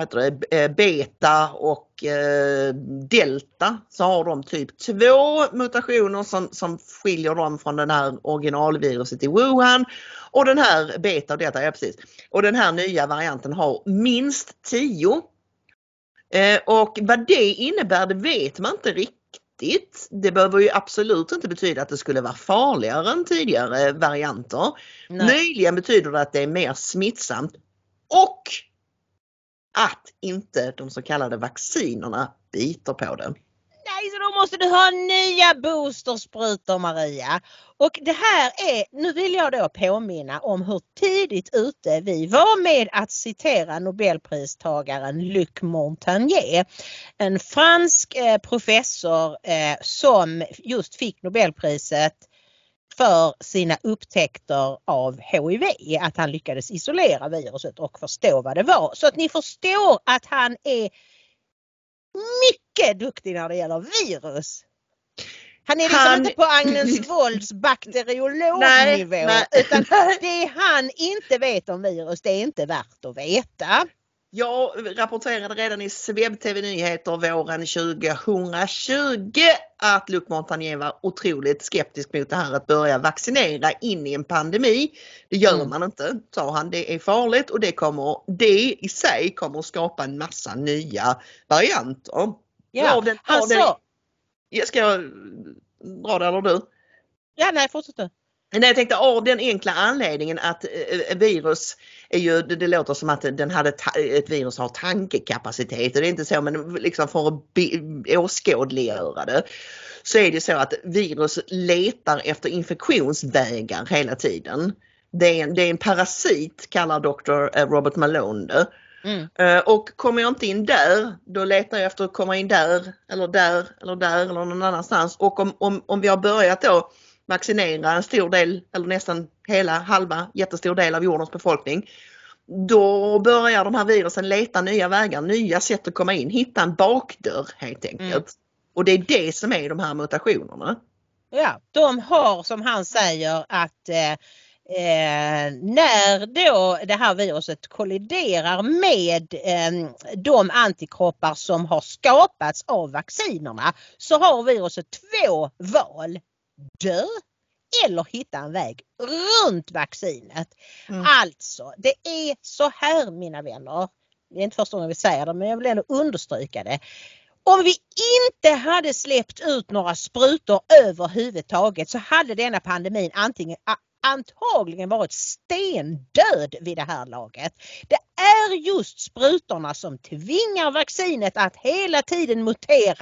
heter det, eh, beta och eh, delta så har de typ två mutationer som, som skiljer dem från den här originalviruset i Wuhan. Och den här beta och delta, ja precis. Och den här nya varianten har minst 10. Eh, och vad det innebär det vet man inte riktigt. Det behöver ju absolut inte betyda att det skulle vara farligare än tidigare varianter. Nej. Möjligen betyder det att det är mer smittsamt och att inte de så kallade vaccinerna biter på den. Nej, så då måste du ha nya boostersprutor Maria. Och det här är, nu vill jag då påminna om hur tidigt ute vi var med att citera Nobelpristagaren Luc Montagnier. En fransk eh, professor eh, som just fick Nobelpriset för sina upptäckter av HIV, att han lyckades isolera viruset och förstå vad det var. Så att ni förstår att han är mycket duktig när det gäller virus. Han är liksom Han- inte på Agnes <laughs> Wolds bakteriolognivå utan det han inte vet om virus det är inte värt att veta. Jag rapporterade redan i Sveb TV Nyheter våren 2020 att Luc Montagnier var otroligt skeptisk mot det här att börja vaccinera in i en pandemi. Det gör Mm. man inte, sa han. Det är farligt och det, kommer, det i sig kommer att skapa en massa nya varianter. Ja, den- han sa, Ska jag dra det eller du? ja nej fortsätt du. Nej, jag tänkte av den enkla anledningen att eh, virus är ju, det, det låter som att den hade ett virus har tankekapacitet och det är inte så men liksom för att åskådliggöra det så är det så att virus letar efter infektionsvägar hela tiden. Det är en, det är en parasit kallar Dr. Robert Malone det. Mm. Eh, Och kommer jag inte in där, då letar jag efter att komma in där eller där eller där eller någon annanstans. Och om, om, om vi har börjat då vaccinera en stor del eller nästan hela halva jättestor del av jordens befolkning. Då börjar de här virusen leta nya vägar, nya sätt att komma in, hitta en bakdörr helt enkelt. Mm. Och det är det som är de här mutationerna. Ja, de har som han säger att eh, eh, när då det här viruset kolliderar med eh, de antikroppar som har skapats av vaccinerna så har viruset två val. Dö eller hitta en väg runt vaccinet. Mm. Alltså, det är så här mina vänner. Det är inte första gången vi säger det men jag vill ändå understryka det. Om vi inte hade släppt ut några sprutor överhuvudtaget så hade denna pandemin antingen, antagligen varit stendöd vid det här laget. Det är just sprutorna som tvingar vaccinet att hela tiden mutera.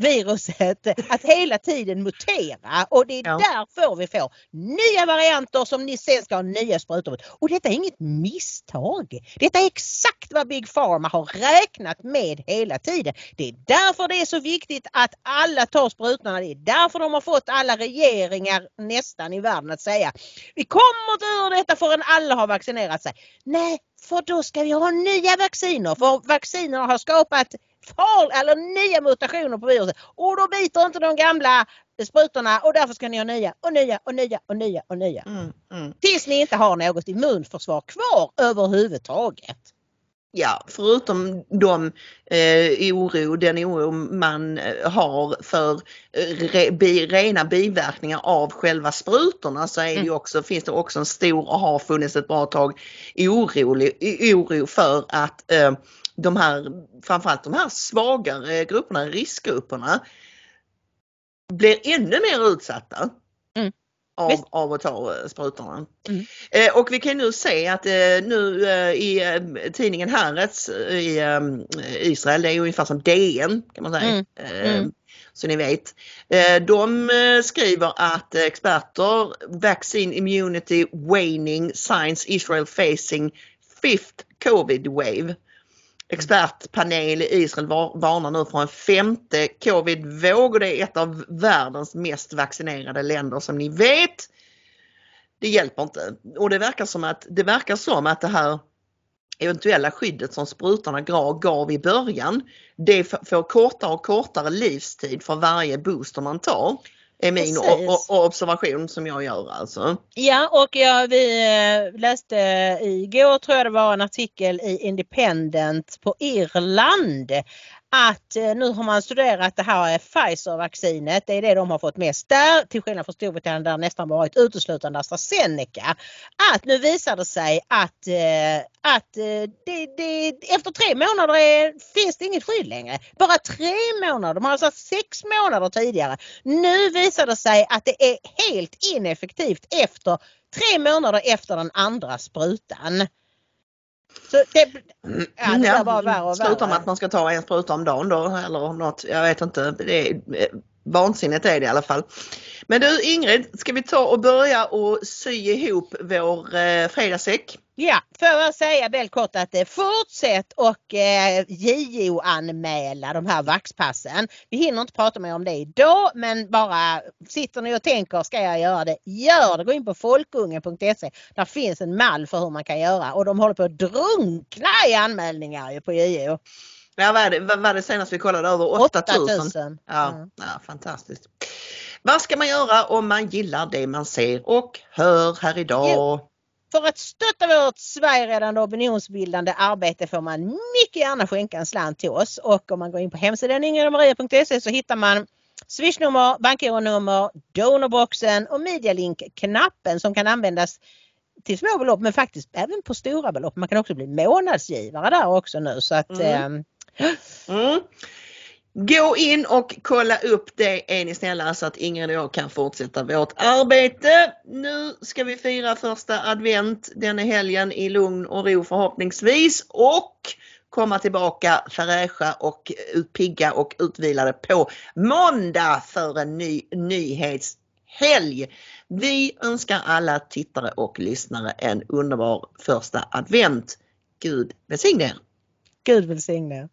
Viruset att hela tiden mutera och det är Ja. därför vi får nya varianter som ni sen ska ha nya sprutor mot. Och detta är inget misstag. Detta är exakt vad Big Pharma har räknat med hela tiden. Det är därför det är så viktigt att alla tar sprutorna. Det är därför de har fått alla regeringar nästan i världen att säga vi kommer inte ur detta förrän alla har vaccinerat sig. Nej, för då ska vi ha nya vacciner. För vaccinerna har skapat far, eller nya mutationer på viruset och då biter inte de gamla sprutorna och därför ska ni ha nya och nya och nya och nya och nya. Mm, mm. Tills ni inte har något immunförsvar kvar överhuvudtaget. Ja, förutom de eh, oro, den oro man eh, har för eh, re, bi, rena biverkningar av själva sprutorna så är det Mm. också, finns det också en stor och har funnits ett bra tag orolig, oro för att eh, de här, framförallt de här svagare grupperna, riskgrupperna, blir ännu mer utsatta Mm. av, av att ta eh, sprutorna. Mm. Eh, och vi kan nu se att eh, nu eh, i eh, tidningen Haaretz eh, i eh, Israel, det är ungefär som DN kan man säga. Mm. Eh, Mm. Så ni vet. Eh, de eh, skriver att eh, experter, vaccine immunity waning signs Israel facing fifth covid wave. Expertpanel i Israel varnar nu för en femte covid-våg och det är ett av världens mest vaccinerade länder som ni vet. Det hjälper inte och det verkar som att det, verkar som att det här eventuella skyddet som sprutorna gav, i början, det får kortare och kortare livstid för varje booster man tar. Är min observation som jag gör alltså. Ja och ja, vi eh, läste igår tror jag det var en artikel i Independent på Irland att eh, nu har man studerat det här Pfizer-vaccinet. Det är det de har fått mest där till skillnad från Storbritannien där det nästan varit uteslutande AstraZeneca. Att nu visar det sig att, eh, att eh, det, det, efter tre månader är, finns det inget skydd längre. Bara tre månader. De har alltså sex månader tidigare. Nu visar det sig att det är helt ineffektivt efter tre månader efter den andra sprutan. Så det, ja, det bara värre och Slutar med värre. att man ska ta en spruta om dagen då eller något. Jag vet inte. Det är, vansinnigt är det i alla fall. Men du Ingrid, ska vi ta och börja och sy ihop vår eh, fredagssäck? Ja, får jag säga väldigt kort att eh, fortsätt och eh, JO-anmäla de här vaxpassen. Vi hinner inte prata mer om det idag men bara sitter ni och tänker ska jag göra det? Gör det! Gå in på folkungen.se. Där finns en mall för hur man kan göra och de håller på att drunkna i anmälningar på JO. Ja, vad, är det, vad var det senast vi kollade? Över 8000? 8000. Ja, Mm. ja, fantastiskt. Vad ska man göra om man gillar det man ser och hör här idag? Jo. För att stötta vårt Sverigeräddande opinionsbildande arbete får man mycket gärna skänka en slant till oss och om man går in på hemsidan ingridmaria.se så hittar man swishnummer, bankgironummer, donorboxen och medialink-knappen som kan användas till små belopp men faktiskt även på stora belopp. Man kan också bli månadsgivare där också nu så att Mm. eh, Mm. Gå in och kolla upp det är ni snälla så att Ingrid och jag kan fortsätta vårt arbete. Nu ska vi fira första advent denna helgen i lugn och ro förhoppningsvis och komma tillbaka fräscha och pigga och utvilade på måndag för en ny nyhetshelg. Vi önskar alla tittare och lyssnare en underbar första advent. Gud välsigne er! Gud välsigne er.